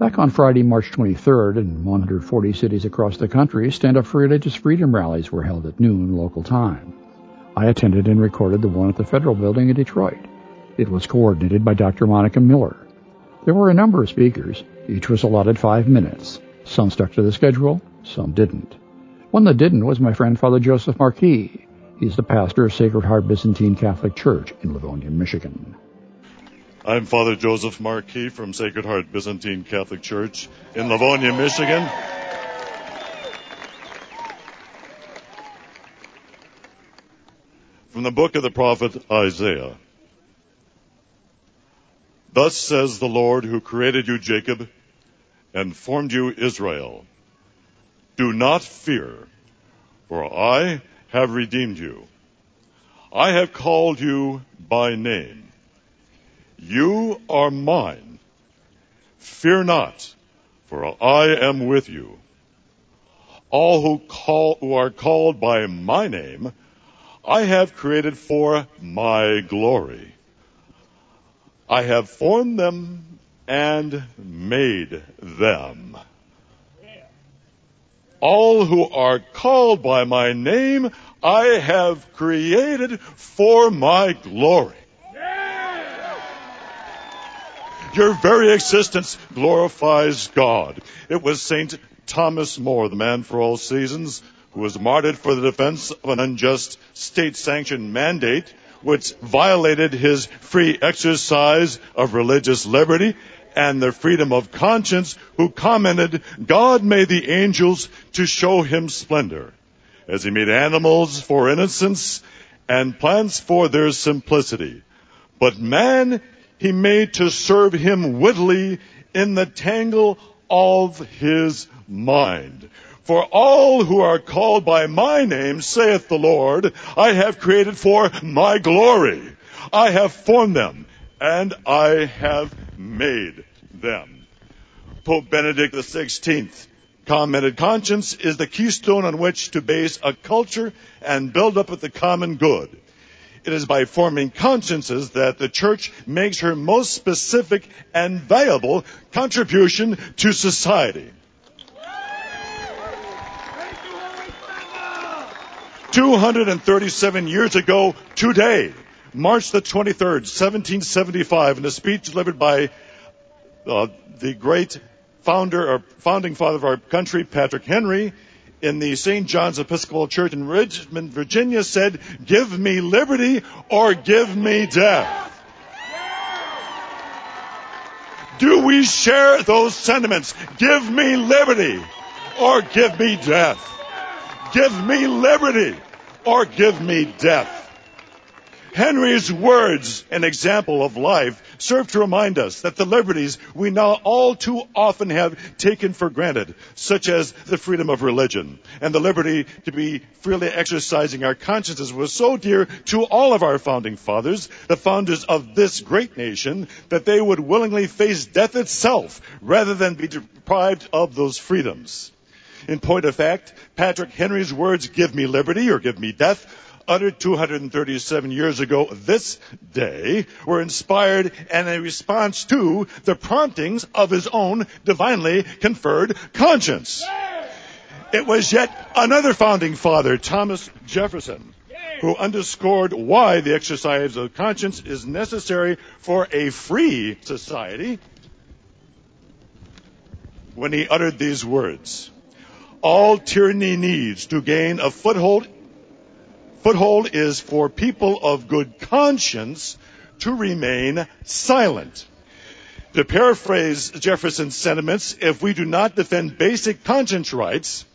Back on Friday, March 23rd, in 140 cities across the country, Stand Up for Religious Freedom rallies were held at noon local time. I attended and recorded the one at the Federal Building in Detroit. It was coordinated by Dr. Monica Miller. There were a number of speakers. Each was allotted five minutes. Some stuck to the schedule, some didn't. One that didn't was my friend Father Joseph Marquis. He's the pastor of Sacred Heart Byzantine Catholic Church in Livonia, Michigan. I'm Father Joseph Marquis from Sacred Heart Byzantine Catholic Church in Livonia, Michigan. From the book of the prophet Isaiah. Thus says the Lord who created you, Jacob, and formed you, Israel. Do not fear, for I have redeemed you. I have called you by name. You are mine. Fear not, for I am with you. All who call, who are called by my name, I have created for my glory. I have formed them and made them. All who are called by my name, I have created for my glory. Your very existence glorifies God. It was St. Thomas More, the man for all seasons, who was martyred for the defense of an unjust state sanctioned mandate which violated his free exercise of religious liberty and the freedom of conscience, who commented, God made the angels to show him splendor, as he made animals for innocence and plants for their simplicity. But man he made to serve him wittily in the tangle of his mind. For all who are called by my name, saith the Lord, I have created for my glory. I have formed them, and I have made them. Pope Benedict XVI commented, conscience is the keystone on which to base a culture and build up the common good. It is by forming consciences that the church makes her most specific and valuable contribution to society. 237 years ago today, March the 23rd, 1775, in a speech delivered by uh, the great founder or founding father of our country, Patrick Henry, in the St. John's Episcopal Church in Richmond, Virginia, said, Give me liberty or give me death. Do we share those sentiments? Give me liberty or give me death. Give me liberty or give me death. Henry's words, an example of life, serve to remind us that the liberties we now all too often have taken for granted, such as the freedom of religion and the liberty to be freely exercising our consciences, was so dear to all of our founding fathers, the founders of this great nation, that they would willingly face death itself rather than be deprived of those freedoms. In point of fact, Patrick Henry's words, give me liberty or give me death, uttered 237 years ago this day were inspired and a response to the promptings of his own divinely conferred conscience. It was yet another founding father, Thomas Jefferson, who underscored why the exercise of conscience is necessary for a free society when he uttered these words. All tyranny needs to gain a foothold Foothold is for people of good conscience to remain silent. To paraphrase Jefferson's sentiments, if we do not defend basic conscience rights,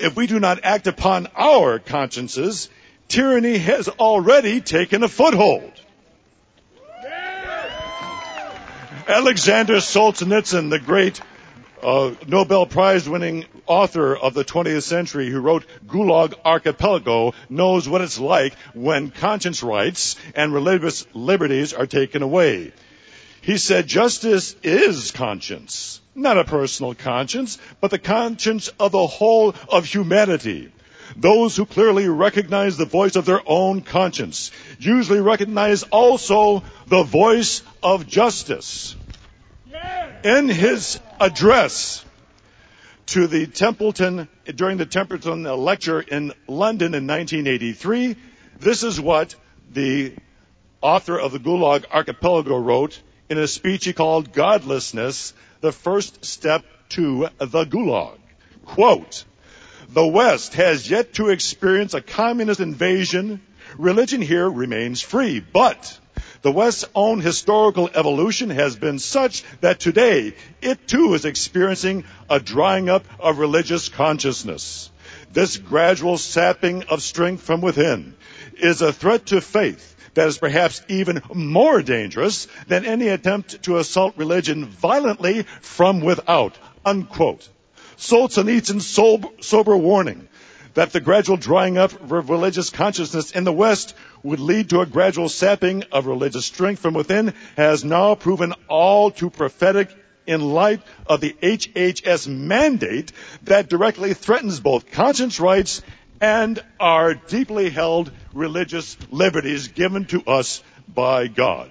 if we do not act upon our consciences, tyranny has already taken a foothold. Alexander Solzhenitsyn, the great uh, Nobel Prize winning author of the 20th century who wrote Gulag Archipelago knows what it's like when conscience rights and religious liberties are taken away. He said justice is conscience, not a personal conscience, but the conscience of the whole of humanity. Those who clearly recognize the voice of their own conscience usually recognize also the voice of justice. In his address to the Templeton, during the Templeton lecture in London in 1983, this is what the author of the Gulag Archipelago wrote in a speech he called Godlessness, the First Step to the Gulag. Quote, the West has yet to experience a communist invasion. Religion here remains free, but the West's own historical evolution has been such that today it too is experiencing a drying up of religious consciousness. This gradual sapping of strength from within is a threat to faith that is perhaps even more dangerous than any attempt to assault religion violently from without. Unquote. Solzhenitsyn's sober warning that the gradual drying up of religious consciousness in the West would lead to a gradual sapping of religious strength from within has now proven all too prophetic in light of the HHS mandate that directly threatens both conscience rights and our deeply held religious liberties given to us by God.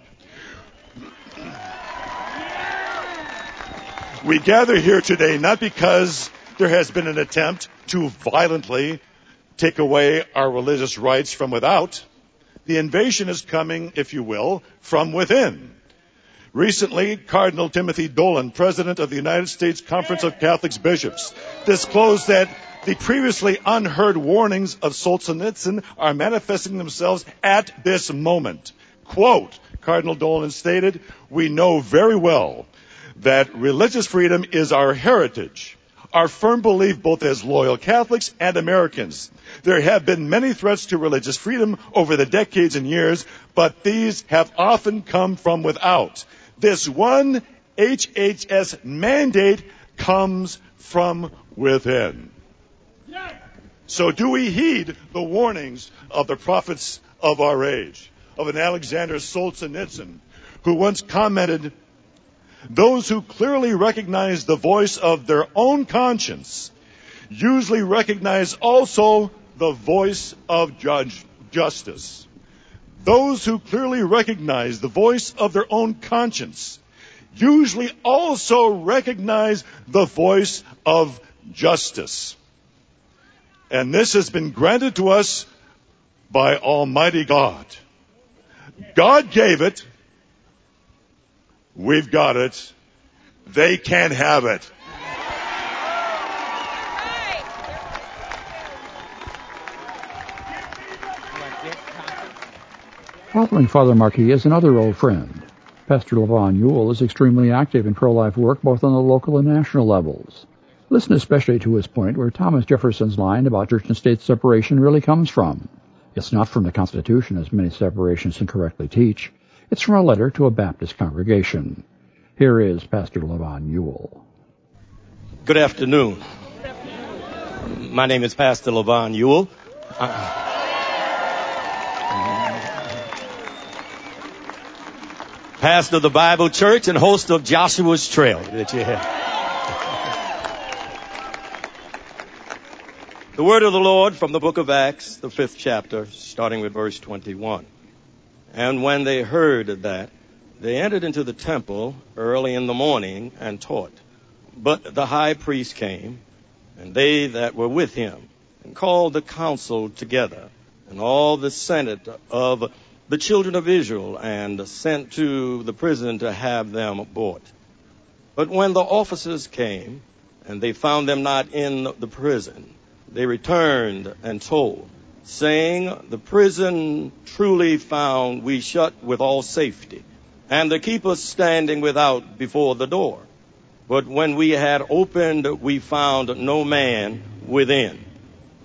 We gather here today not because there has been an attempt to violently take away our religious rights from without. The invasion is coming, if you will, from within. Recently, Cardinal Timothy Dolan, President of the United States Conference of Catholic Bishops, disclosed that the previously unheard warnings of Solzhenitsyn are manifesting themselves at this moment. Quote, Cardinal Dolan stated, we know very well that religious freedom is our heritage our firm belief both as loyal Catholics and Americans. There have been many threats to religious freedom over the decades and years, but these have often come from without. This one HHS mandate comes from within. So do we heed the warnings of the prophets of our age, of an Alexander Solzhenitsyn, who once commented those who clearly recognize the voice of their own conscience usually recognize also the voice of judge justice. Those who clearly recognize the voice of their own conscience usually also recognize the voice of justice. And this has been granted to us by Almighty God. God gave it. We've got it. They can't have it. Following Father Marquis is another old friend. Pastor Levon Yuille is extremely active in pro-life work both on the local and national levels. Listen especially to his point where Thomas Jefferson's line about church and state separation really comes from. It's not from the Constitution, as many separations incorrectly teach. It's from a letter to a Baptist congregation. Here is Pastor Levon Yuille. Good afternoon. My name is Pastor Levon Yuille. Uh, pastor of the Bible Church and host of Joshua's Trail that you have. the word of the Lord from the book of Acts, the fifth chapter, starting with verse 21. And when they heard that, they entered into the temple early in the morning and taught. But the high priest came, and they that were with him, and called the council together, and all the senate of the children of Israel and sent to the prison to have them brought. But when the officers came and they found them not in the prison, they returned and told, saying, The prison truly found we shut with all safety, and the keepers standing without before the door. But when we had opened, we found no man within.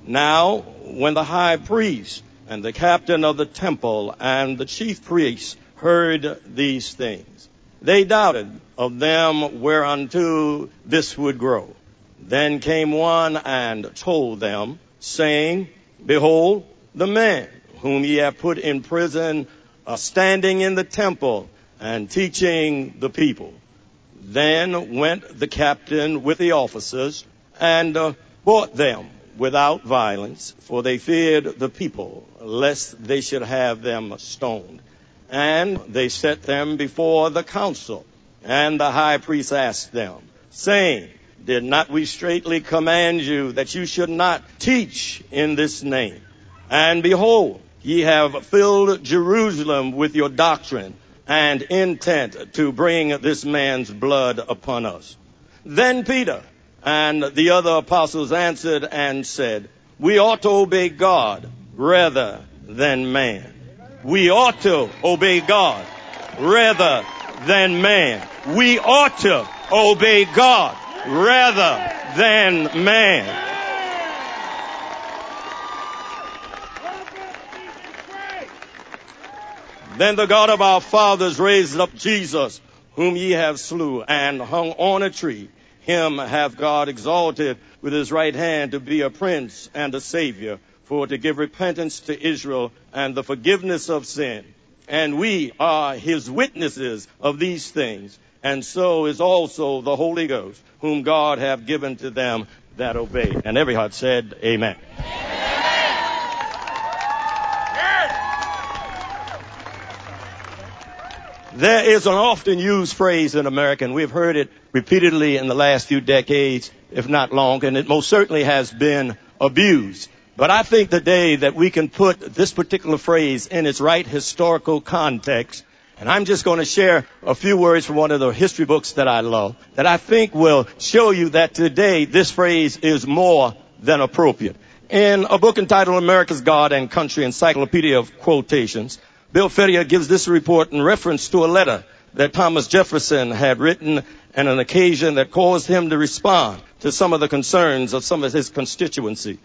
Now, when the high priest and the captain of the temple and the chief priests heard these things. They doubted of them whereunto this would grow. Then came one and told them, saying, Behold, the man whom ye have put in prison, uh, standing in the temple and teaching the people. Then went the captain with the officers and uh, brought them without violence, for they feared the people, lest they should have them stoned. And they set them before the council. And the high priest asked them, saying, Did not we straitly command you that you should not teach in this name? And behold, ye have filled Jerusalem with your doctrine and intent to bring this man's blood upon us. Then Peter, and the other apostles answered and said, We ought to obey God rather than man. We ought to obey God rather than man. We ought to obey God rather than man. Then the God of our fathers raised up Jesus, whom ye have slew and hung on a tree him hath God exalted with his right hand to be a prince and a savior, for to give repentance to Israel and the forgiveness of sin. And we are his witnesses of these things. And so is also the Holy Ghost, whom God hath given to them that obey. And every heart said, Amen. There is an often used phrase in America, and we've heard it repeatedly in the last few decades, if not long, and it most certainly has been abused. But I think today that we can put this particular phrase in its right historical context. And I'm just going to share a few words from one of the history books that I love that I think will show you that today this phrase is more than appropriate. In a book entitled America's God and Country Encyclopedia of Quotations, Bill Federer gives this report in reference to a letter that Thomas Jefferson had written and an occasion that caused him to respond to some of the concerns of some of his constituency.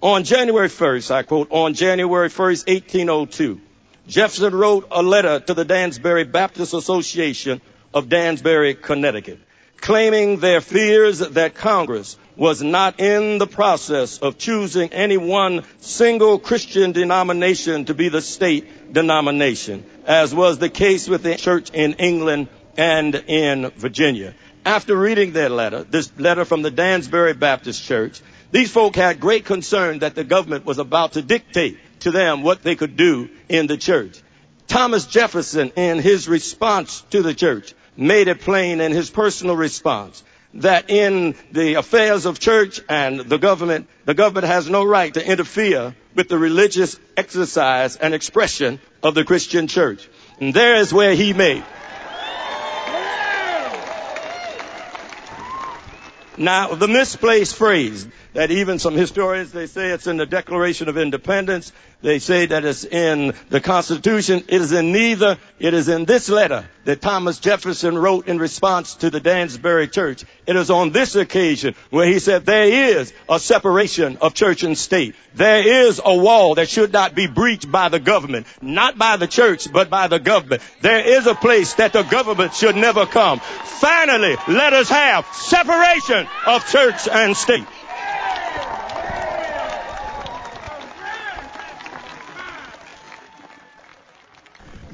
On January 1st, I quote, on January 1st, 1802, Jefferson wrote a letter to the Dansbury Baptist Association of Dansbury, Connecticut, claiming their fears that Congress was not in the process of choosing any one single Christian denomination to be the state denomination, as was the case with the church in England and in Virginia. After reading their letter, this letter from the Dansbury Baptist Church, these folk had great concern that the government was about to dictate to them what they could do in the church. Thomas Jefferson, in his response to the church, made it plain in his personal response that in the affairs of church and the government, the government has no right to interfere with the religious exercise and expression of the Christian church. And there is where he made. Now, the misplaced phrase that even some historians, they say it's in the Declaration of Independence. They say that it's in the Constitution. It is in neither. It is in this letter that Thomas Jefferson wrote in response to the Dansbury Church. It is on this occasion where he said there is a separation of church and state. There is a wall that should not be breached by the government, not by the church, but by the government. There is a place that the government should never come. Finally, let us have separation of church and state.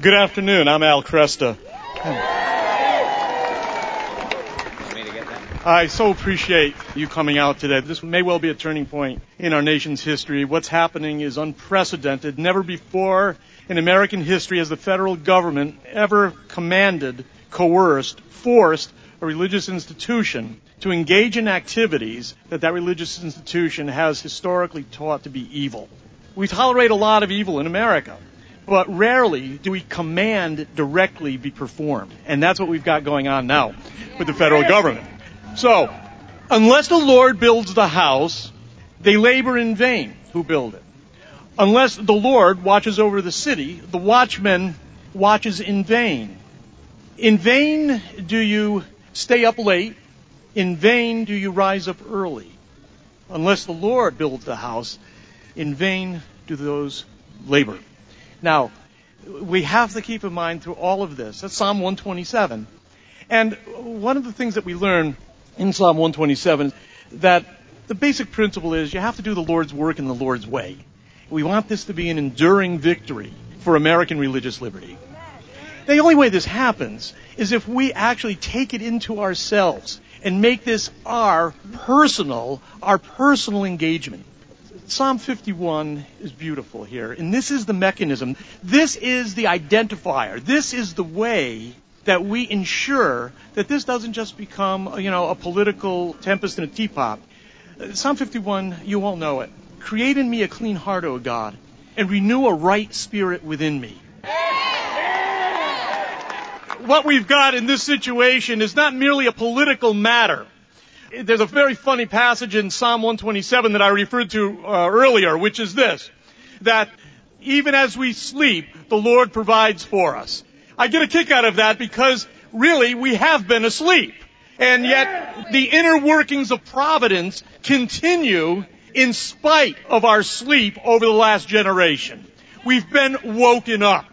Good afternoon. I'm Al Kresta. I so appreciate you coming out today. This may well be a turning point in our nation's history. What's happening is unprecedented. Never before in American history has the federal government ever commanded, coerced, forced a religious institution to engage in activities that that religious institution has historically taught to be evil. We tolerate a lot of evil in America but rarely do we command directly be performed. And that's what we've got going on now with the federal government. So, unless the Lord builds the house, they labor in vain who build it. Unless the Lord watches over the city, the watchman watches in vain. In vain do you stay up late. In vain do you rise up early. Unless the Lord builds the house, in vain do those labor. Now, we have to keep in mind through all of this. That's Psalm 127. And one of the things that we learn in Psalm 127 is that the basic principle is you have to do the Lord's work in the Lord's way. We want this to be an enduring victory for American religious liberty. The only way this happens is if we actually take it into ourselves and make this our personal, our personal engagement. Psalm 51 is beautiful here, and this is the mechanism. This is the identifier. This is the way that we ensure that this doesn't just become, you know, a political tempest in a teapot. Uh, Psalm 51, you all know it. Create in me a clean heart, O God, and renew a right spirit within me. What we've got in this situation is not merely a political matter there's a very funny passage in Psalm 127 that I referred to uh, earlier, which is this, that even as we sleep, the Lord provides for us. I get a kick out of that because really we have been asleep. And yet the inner workings of providence continue in spite of our sleep over the last generation. We've been woken up.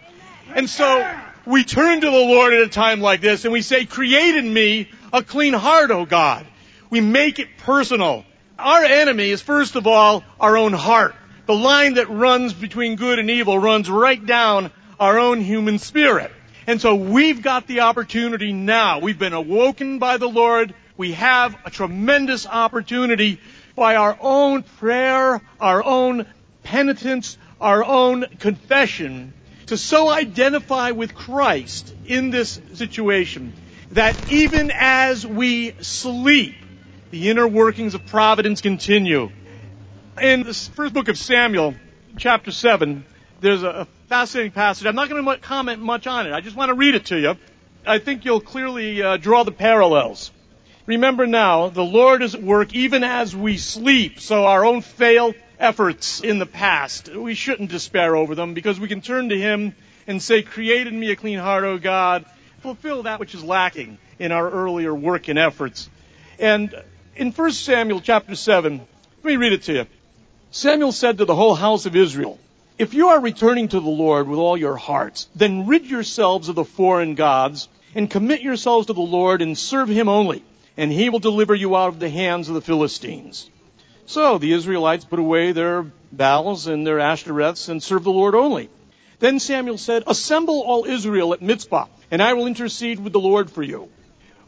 And so we turn to the Lord at a time like this and we say, create in me a clean heart, O God. We make it personal. Our enemy is first of all our own heart. The line that runs between good and evil runs right down our own human spirit. And so we've got the opportunity now. We've been awoken by the Lord. We have a tremendous opportunity by our own prayer, our own penitence, our own confession to so identify with Christ in this situation that even as we sleep, the inner workings of providence continue. In the first book of Samuel, chapter 7, there's a fascinating passage. I'm not going to comment much on it. I just want to read it to you. I think you'll clearly uh, draw the parallels. Remember now, the Lord is at work even as we sleep, so our own failed efforts in the past, we shouldn't despair over them because we can turn to Him and say, create in me a clean heart, O God. Fulfill that which is lacking in our earlier work and efforts. And in 1 Samuel chapter 7, let me read it to you. Samuel said to the whole house of Israel, If you are returning to the Lord with all your hearts, then rid yourselves of the foreign gods and commit yourselves to the Lord and serve him only, and he will deliver you out of the hands of the Philistines. So the Israelites put away their Baals and their Ashtoreths and served the Lord only. Then Samuel said, Assemble all Israel at Mizpah, and I will intercede with the Lord for you.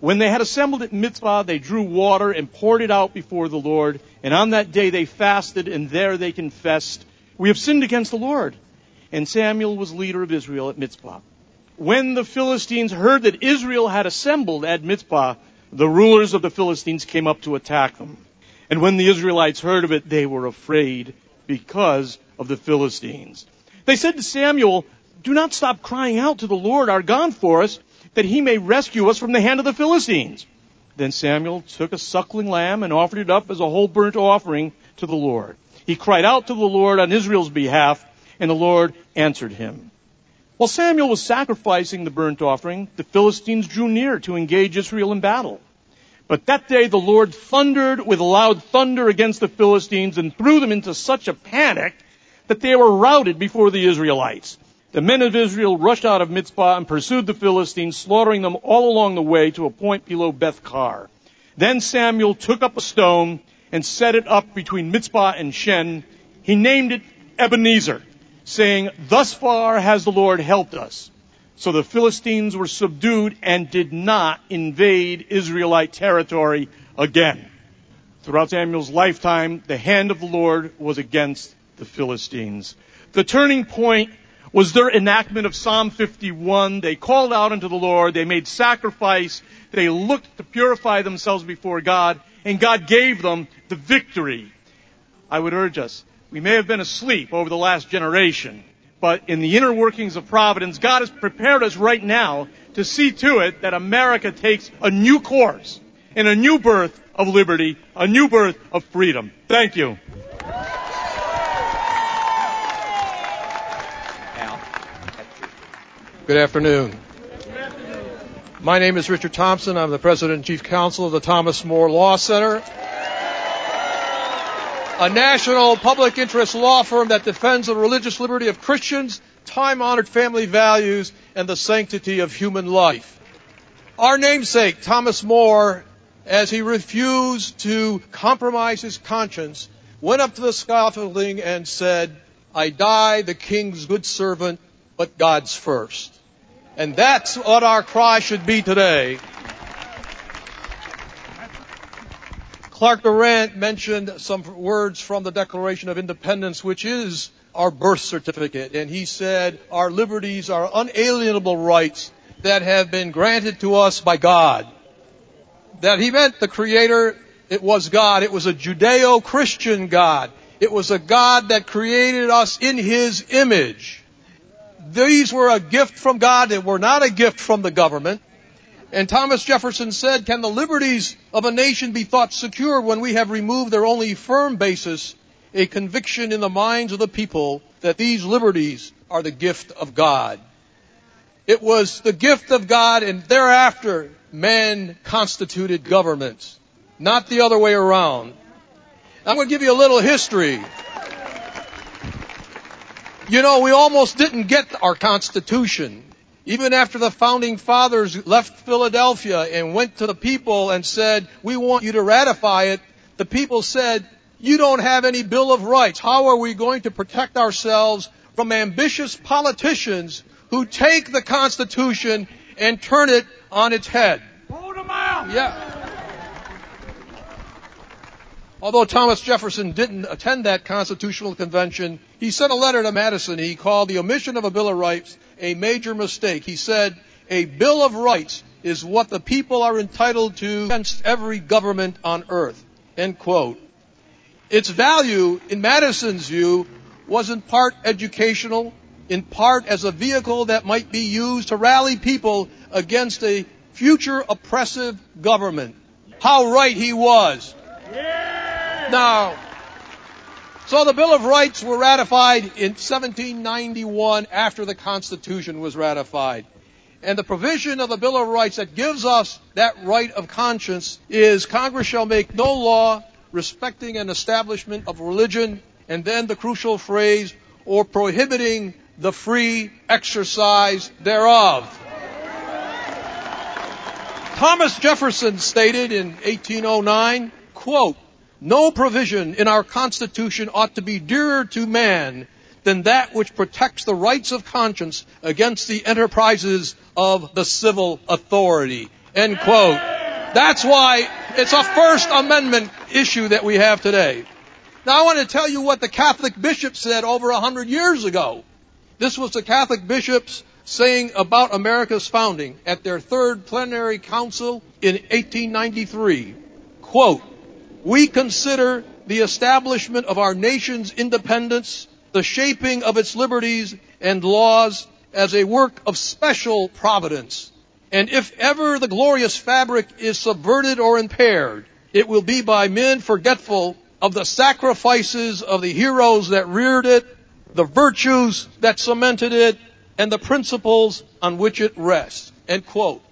When they had assembled at Mizpah, they drew water and poured it out before the Lord. And on that day they fasted, and there they confessed, We have sinned against the Lord. And Samuel was leader of Israel at Mizpah. When the Philistines heard that Israel had assembled at Mizpah, the rulers of the Philistines came up to attack them. And when the Israelites heard of it, they were afraid because of the Philistines. They said to Samuel, do not stop crying out to the Lord our God for us, that he may rescue us from the hand of the Philistines. Then Samuel took a suckling lamb and offered it up as a whole burnt offering to the Lord. He cried out to the Lord on Israel's behalf, and the Lord answered him. While Samuel was sacrificing the burnt offering, the Philistines drew near to engage Israel in battle. But that day the Lord thundered with loud thunder against the Philistines and threw them into such a panic that they were routed before the Israelites. The men of Israel rushed out of Mizpah and pursued the Philistines, slaughtering them all along the way to a point below Beth Car. Then Samuel took up a stone and set it up between Mizpah and Shen. He named it Ebenezer, saying, Thus far has the Lord helped us. So the Philistines were subdued and did not invade Israelite territory again. Throughout Samuel's lifetime, the hand of the Lord was against the Philistines. The turning point was their enactment of Psalm 51. They called out unto the Lord. They made sacrifice. They looked to purify themselves before God, and God gave them the victory. I would urge us, we may have been asleep over the last generation, but in the inner workings of providence, God has prepared us right now to see to it that America takes a new course and a new birth of liberty, a new birth of freedom. Thank you. Good afternoon. My name is Richard Thompson. I'm the President and Chief Counsel of the Thomas More Law Center, a national public interest law firm that defends the religious liberty of Christians, time honored family values, and the sanctity of human life. Our namesake, Thomas More, as he refused to compromise his conscience, went up to the scaffolding and said, I die the king's good servant but God's first. And that's what our cry should be today. Clark Durant mentioned some words from the Declaration of Independence, which is our birth certificate. And he said, our liberties are unalienable rights that have been granted to us by God. That he meant the Creator, it was God. It was a Judeo-Christian God. It was a God that created us in His image these were a gift from God. They were not a gift from the government. And Thomas Jefferson said, can the liberties of a nation be thought secure when we have removed their only firm basis, a conviction in the minds of the people that these liberties are the gift of God? It was the gift of God and thereafter man constituted governments, not the other way around. I'm going to give you a little history. You know, we almost didn't get our Constitution. Even after the founding fathers left Philadelphia and went to the people and said, we want you to ratify it, the people said, you don't have any Bill of Rights. How are we going to protect ourselves from ambitious politicians who take the Constitution and turn it on its head? Hold them out! Yeah. Although Thomas Jefferson didn't attend that constitutional convention, he sent a letter to Madison. He called the omission of a Bill of Rights a major mistake. He said, a Bill of Rights is what the people are entitled to against every government on earth. End quote. Its value, in Madison's view, was in part educational, in part as a vehicle that might be used to rally people against a future oppressive government. How right he was. Now, so the Bill of Rights were ratified in 1791 after the Constitution was ratified. And the provision of the Bill of Rights that gives us that right of conscience is Congress shall make no law respecting an establishment of religion, and then the crucial phrase, or prohibiting the free exercise thereof. Thomas Jefferson stated in 1809, quote, no provision in our Constitution ought to be dearer to man than that which protects the rights of conscience against the enterprises of the civil authority. End quote. That's why it's a First Amendment issue that we have today. Now I want to tell you what the Catholic bishops said over a hundred years ago. This was the Catholic bishops saying about America's founding at their third plenary council in 1893. Quote, we consider the establishment of our nation's independence, the shaping of its liberties and laws, as a work of special providence. And if ever the glorious fabric is subverted or impaired, it will be by men forgetful of the sacrifices of the heroes that reared it, the virtues that cemented it, and the principles on which it rests. End quote.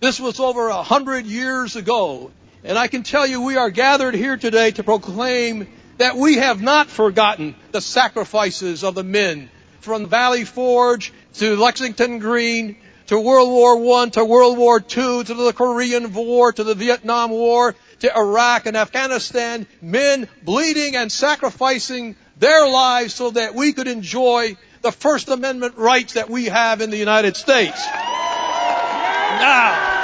This was over a hundred years ago, and I can tell you we are gathered here today to proclaim that we have not forgotten the sacrifices of the men from Valley Forge to Lexington Green to World War I to World War II to the Korean War to the Vietnam War to Iraq and Afghanistan, men bleeding and sacrificing their lives so that we could enjoy the First Amendment rights that we have in the United States. Now,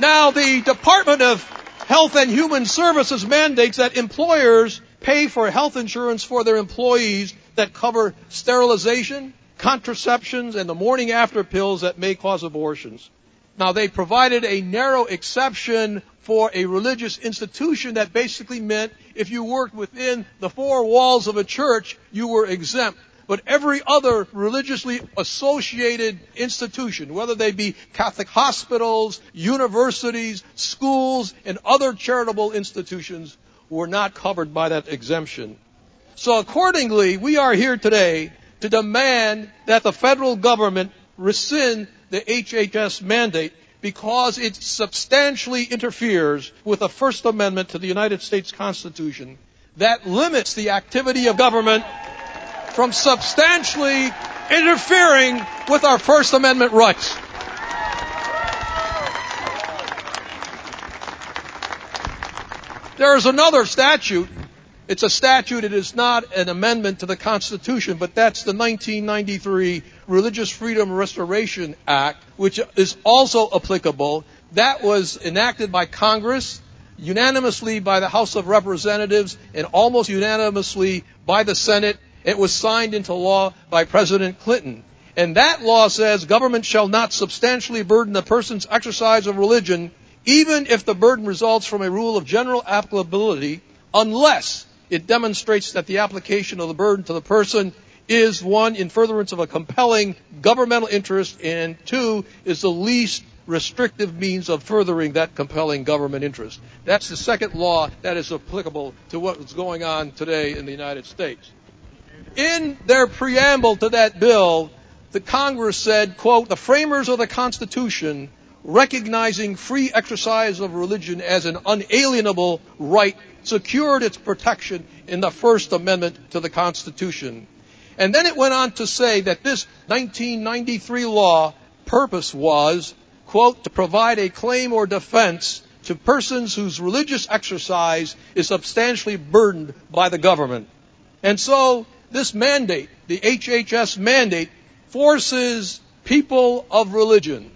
now the Department of Health and Human Services mandates that employers pay for health insurance for their employees that cover sterilization, contraceptions, and the morning after pills that may cause abortions. Now they provided a narrow exception for a religious institution that basically meant if you worked within the four walls of a church, you were exempt. But every other religiously associated institution, whether they be Catholic hospitals, universities, schools, and other charitable institutions, were not covered by that exemption. So accordingly, we are here today to demand that the federal government rescind the HHS mandate because it substantially interferes with the First Amendment to the United States Constitution that limits the activity of government from substantially interfering with our First Amendment rights. There is another statute. It's a statute. It is not an amendment to the Constitution, but that's the 1993 Religious Freedom Restoration Act, which is also applicable. That was enacted by Congress unanimously by the House of Representatives and almost unanimously by the Senate it was signed into law by President Clinton. And that law says government shall not substantially burden a person's exercise of religion, even if the burden results from a rule of general applicability, unless it demonstrates that the application of the burden to the person is one in furtherance of a compelling governmental interest, and two is the least restrictive means of furthering that compelling government interest. That's the second law that is applicable to what is going on today in the United States in their preamble to that bill, the Congress said, quote, the framers of the Constitution, recognizing free exercise of religion as an unalienable right, secured its protection in the First Amendment to the Constitution. And then it went on to say that this 1993 law purpose was, quote, to provide a claim or defense to persons whose religious exercise is substantially burdened by the government. And so this mandate, the HHS mandate, forces people of religion,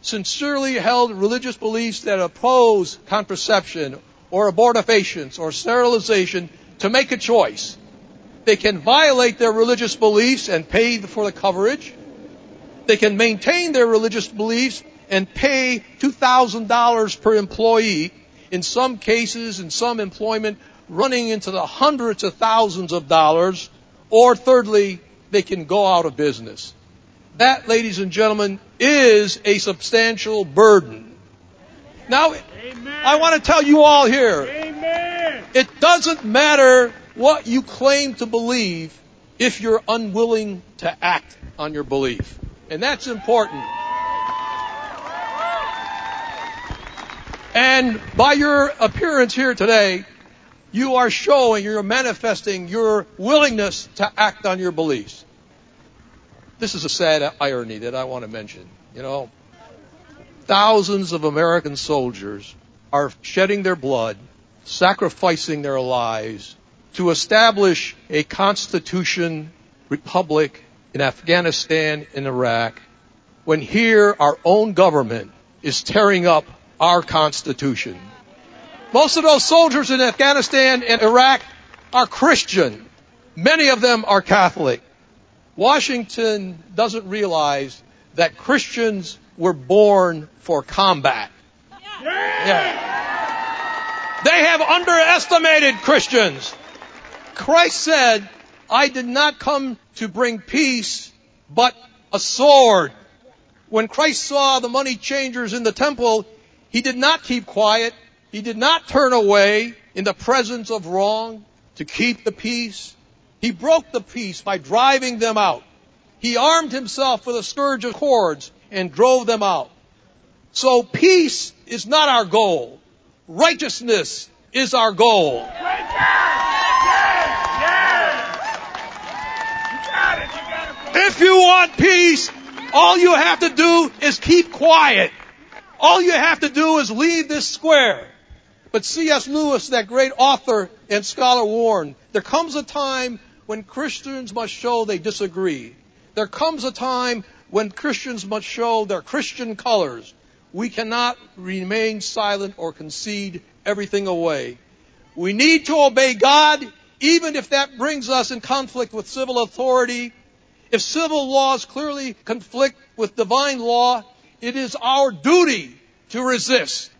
sincerely held religious beliefs that oppose contraception or abortifacients or sterilization to make a choice. They can violate their religious beliefs and pay for the coverage. They can maintain their religious beliefs and pay $2,000 per employee. In some cases, in some employment, running into the hundreds of thousands of dollars or thirdly, they can go out of business. That, ladies and gentlemen, is a substantial burden. Now, Amen. I want to tell you all here, Amen. it doesn't matter what you claim to believe if you're unwilling to act on your belief. And that's important. And by your appearance here today, you are showing, you're manifesting your willingness to act on your beliefs. This is a sad irony that I want to mention. You know, thousands of American soldiers are shedding their blood, sacrificing their lives to establish a constitution republic in Afghanistan and Iraq when here our own government is tearing up our constitution. Most of those soldiers in Afghanistan and Iraq are Christian. Many of them are Catholic. Washington doesn't realize that Christians were born for combat. Yeah. They have underestimated Christians. Christ said, I did not come to bring peace, but a sword. When Christ saw the money changers in the temple, he did not keep quiet. He did not turn away in the presence of wrong to keep the peace. He broke the peace by driving them out. He armed himself with a scourge of cords and drove them out. So peace is not our goal. Righteousness is our goal. If you want peace, all you have to do is keep quiet. All you have to do is leave this square. But C.S. Lewis, that great author and scholar, warned there comes a time when Christians must show they disagree. There comes a time when Christians must show their Christian colors. We cannot remain silent or concede everything away. We need to obey God, even if that brings us in conflict with civil authority. If civil laws clearly conflict with divine law, it is our duty to resist.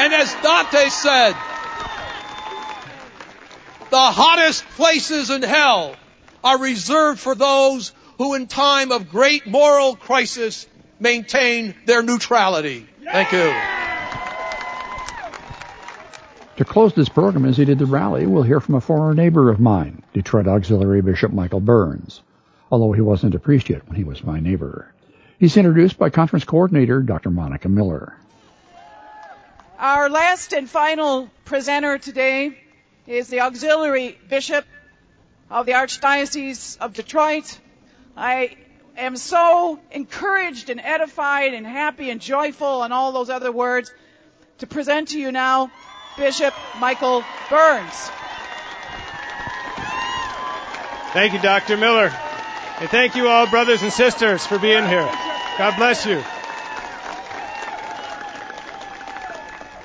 And as Dante said, the hottest places in hell are reserved for those who in time of great moral crisis maintain their neutrality. Thank you. To close this program as he did the rally, we'll hear from a former neighbor of mine, Detroit Auxiliary Bishop Michael Byrnes, although he wasn't a priest yet when he was my neighbor. He's introduced by conference coordinator Dr. Monica Miller. Our last and final presenter today is the Auxiliary Bishop of the Archdiocese of Detroit. I am so encouraged and edified and happy and joyful and all those other words to present to you now Bishop Michael Byrnes. Thank you, Dr. Miller. And thank you all, brothers and sisters, for being here. God bless you.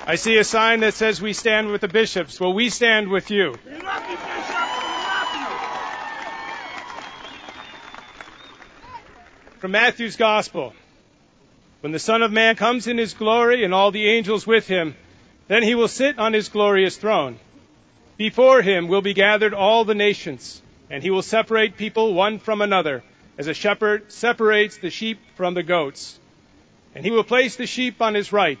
I see a sign that says we stand with the bishops. Well, we stand with you. From Matthew's Gospel. When the Son of Man comes in his glory and all the angels with him, then he will sit on his glorious throne. Before him will be gathered all the nations, and he will separate people one from another, as a shepherd separates the sheep from the goats. And he will place the sheep on his right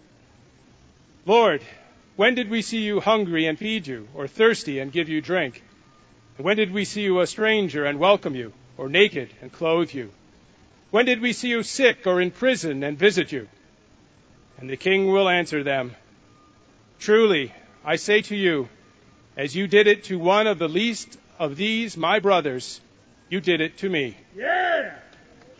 Lord, when did we see you hungry and feed you, or thirsty and give you drink? And when did we see you a stranger and welcome you, or naked and clothe you? When did we see you sick or in prison and visit you? And the king will answer them, Truly, I say to you, as you did it to one of the least of these my brothers, you did it to me. Yeah!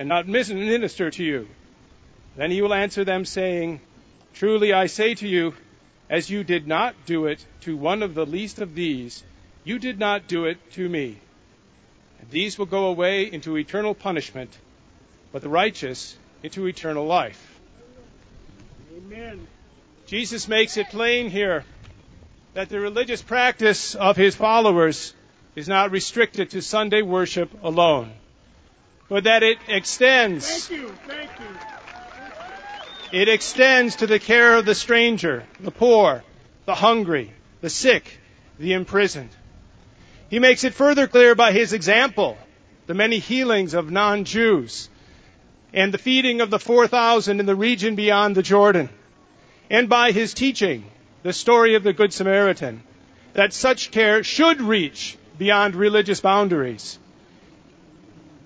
And not minister to you? Then he will answer them, saying, Truly I say to you, as you did not do it to one of the least of these, you did not do it to me. And these will go away into eternal punishment, but the righteous into eternal life. Amen. Jesus makes it plain here that the religious practice of his followers is not restricted to Sunday worship alone but that it extends. Thank you. Thank you. It extends to the care of the stranger, the poor, the hungry, the sick, the imprisoned. He makes it further clear by his example, the many healings of non-Jews, and the feeding of the 4,000 in the region beyond the Jordan, and by his teaching, the story of the Good Samaritan, that such care should reach beyond religious boundaries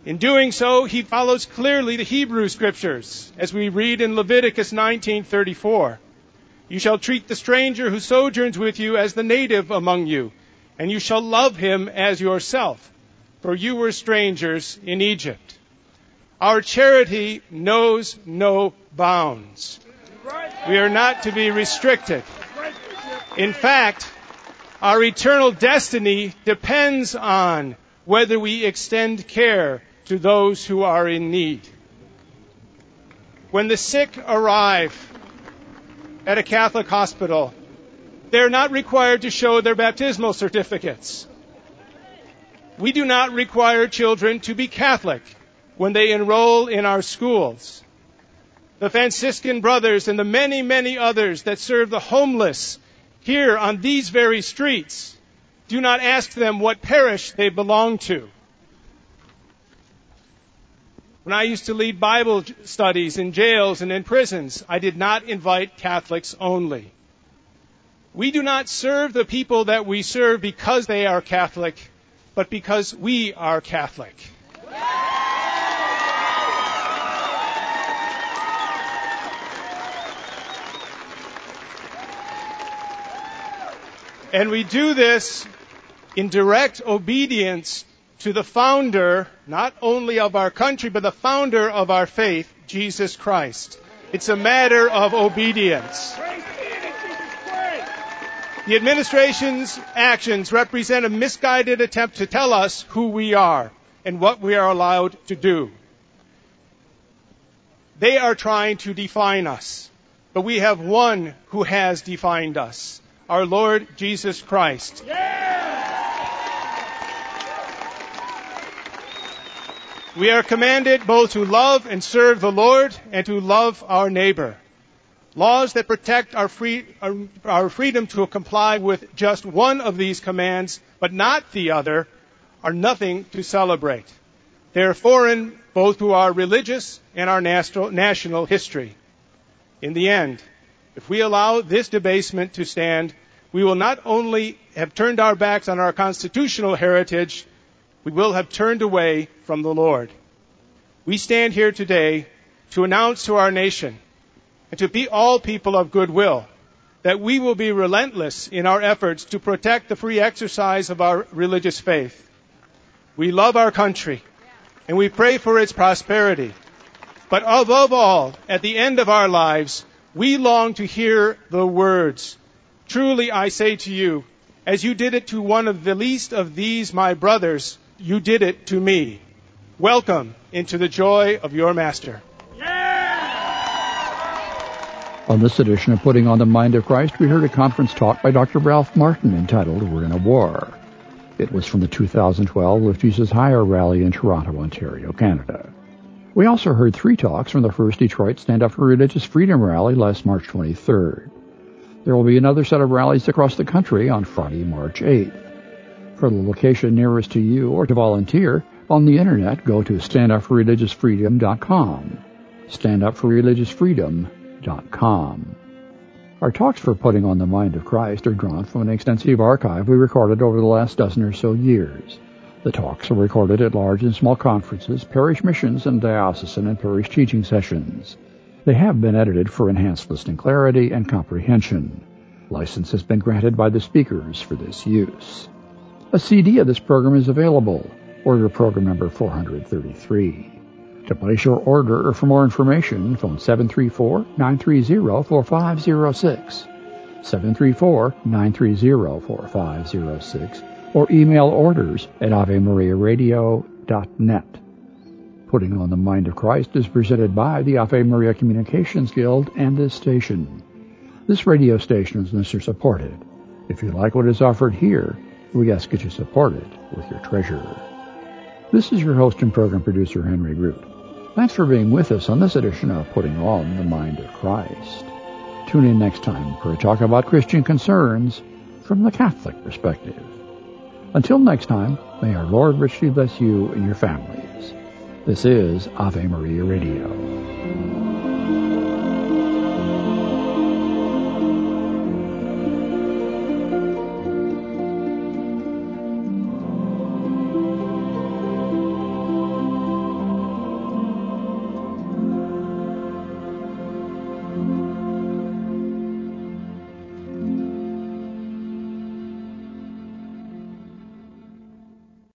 In doing so, he follows clearly the Hebrew scriptures, as we read in Leviticus 19:34. You shall treat the stranger who sojourns with you as the native among you, and you shall love him as yourself, for you were strangers in Egypt. Our charity knows no bounds. We are not to be restricted. In fact, our eternal destiny depends on whether we extend care to those who are in need. When the sick arrive at a Catholic hospital, they're not required to show their baptismal certificates. We do not require children to be Catholic when they enroll in our schools. The Franciscan brothers and the many, many others that serve the homeless here on these very streets do not ask them what parish they belong to. When I used to lead Bible studies in jails and in prisons, I did not invite Catholics only. We do not serve the people that we serve because they are Catholic, but because we are Catholic. And we do this in direct obedience to the founder, not only of our country, but the founder of our faith, Jesus Christ. It's a matter of obedience. The administration's actions represent a misguided attempt to tell us who we are and what we are allowed to do. They are trying to define us, but we have one who has defined us, our Lord Jesus Christ. Yeah! We are commanded both to love and serve the Lord and to love our neighbor. Laws that protect our, free, our, freedom to comply with just one of these commands, but not the other, are nothing to celebrate. They are foreign both to our religious and our national history. In the end, if we allow this debasement to stand, we will not only have turned our backs on our constitutional heritage, we will have turned away from the Lord. We stand here today to announce to our nation and to be all people of goodwill that we will be relentless in our efforts to protect the free exercise of our religious faith. We love our country and we pray for its prosperity. But above all, at the end of our lives, we long to hear the words, Truly I say to you, as you did it to one of the least of these my brothers, you did it to me. Welcome into the joy of your master. On this edition of Putting on the Mind of Christ, we heard a conference talk by Dr. Ralph Martin entitled We're in a War. It was from the 2012 Lift Jesus Higher rally in Toronto, Ontario, Canada. We also heard three talks from the first Detroit Stand Up for Religious Freedom rally last March 23rd. There will be another set of rallies across the country on Friday, March 8th. For the location nearest to you or to volunteer, on the internet go to standupforreligiousfreedom.com. Standupforreligiousfreedom.com. Our talks for putting on the mind of Christ are drawn from an extensive archive we recorded over the last dozen or so years. The talks are recorded at large and small conferences, parish missions, and diocesan and parish teaching sessions. They have been edited for enhanced listening clarity and comprehension. License has been granted by the speakers for this use. A CD of this program is available. Order program number 433. To place your order or for more information, phone 734-930-4506, 734-930-4506, or email orders at AveMariaRadio.net. Putting on the Mind of Christ is presented by the Ave Maria Communications Guild and this station. This radio station is listener supported. If you like what is offered here, we ask that you support it with your treasure. This is your host and program producer, Henry Root. Thanks for being with us on this edition of Putting On the Mind of Christ. Tune in next time for a talk about Christian concerns from the Catholic perspective. Until next time, may our Lord richly bless you and your families. This is Ave Maria Radio.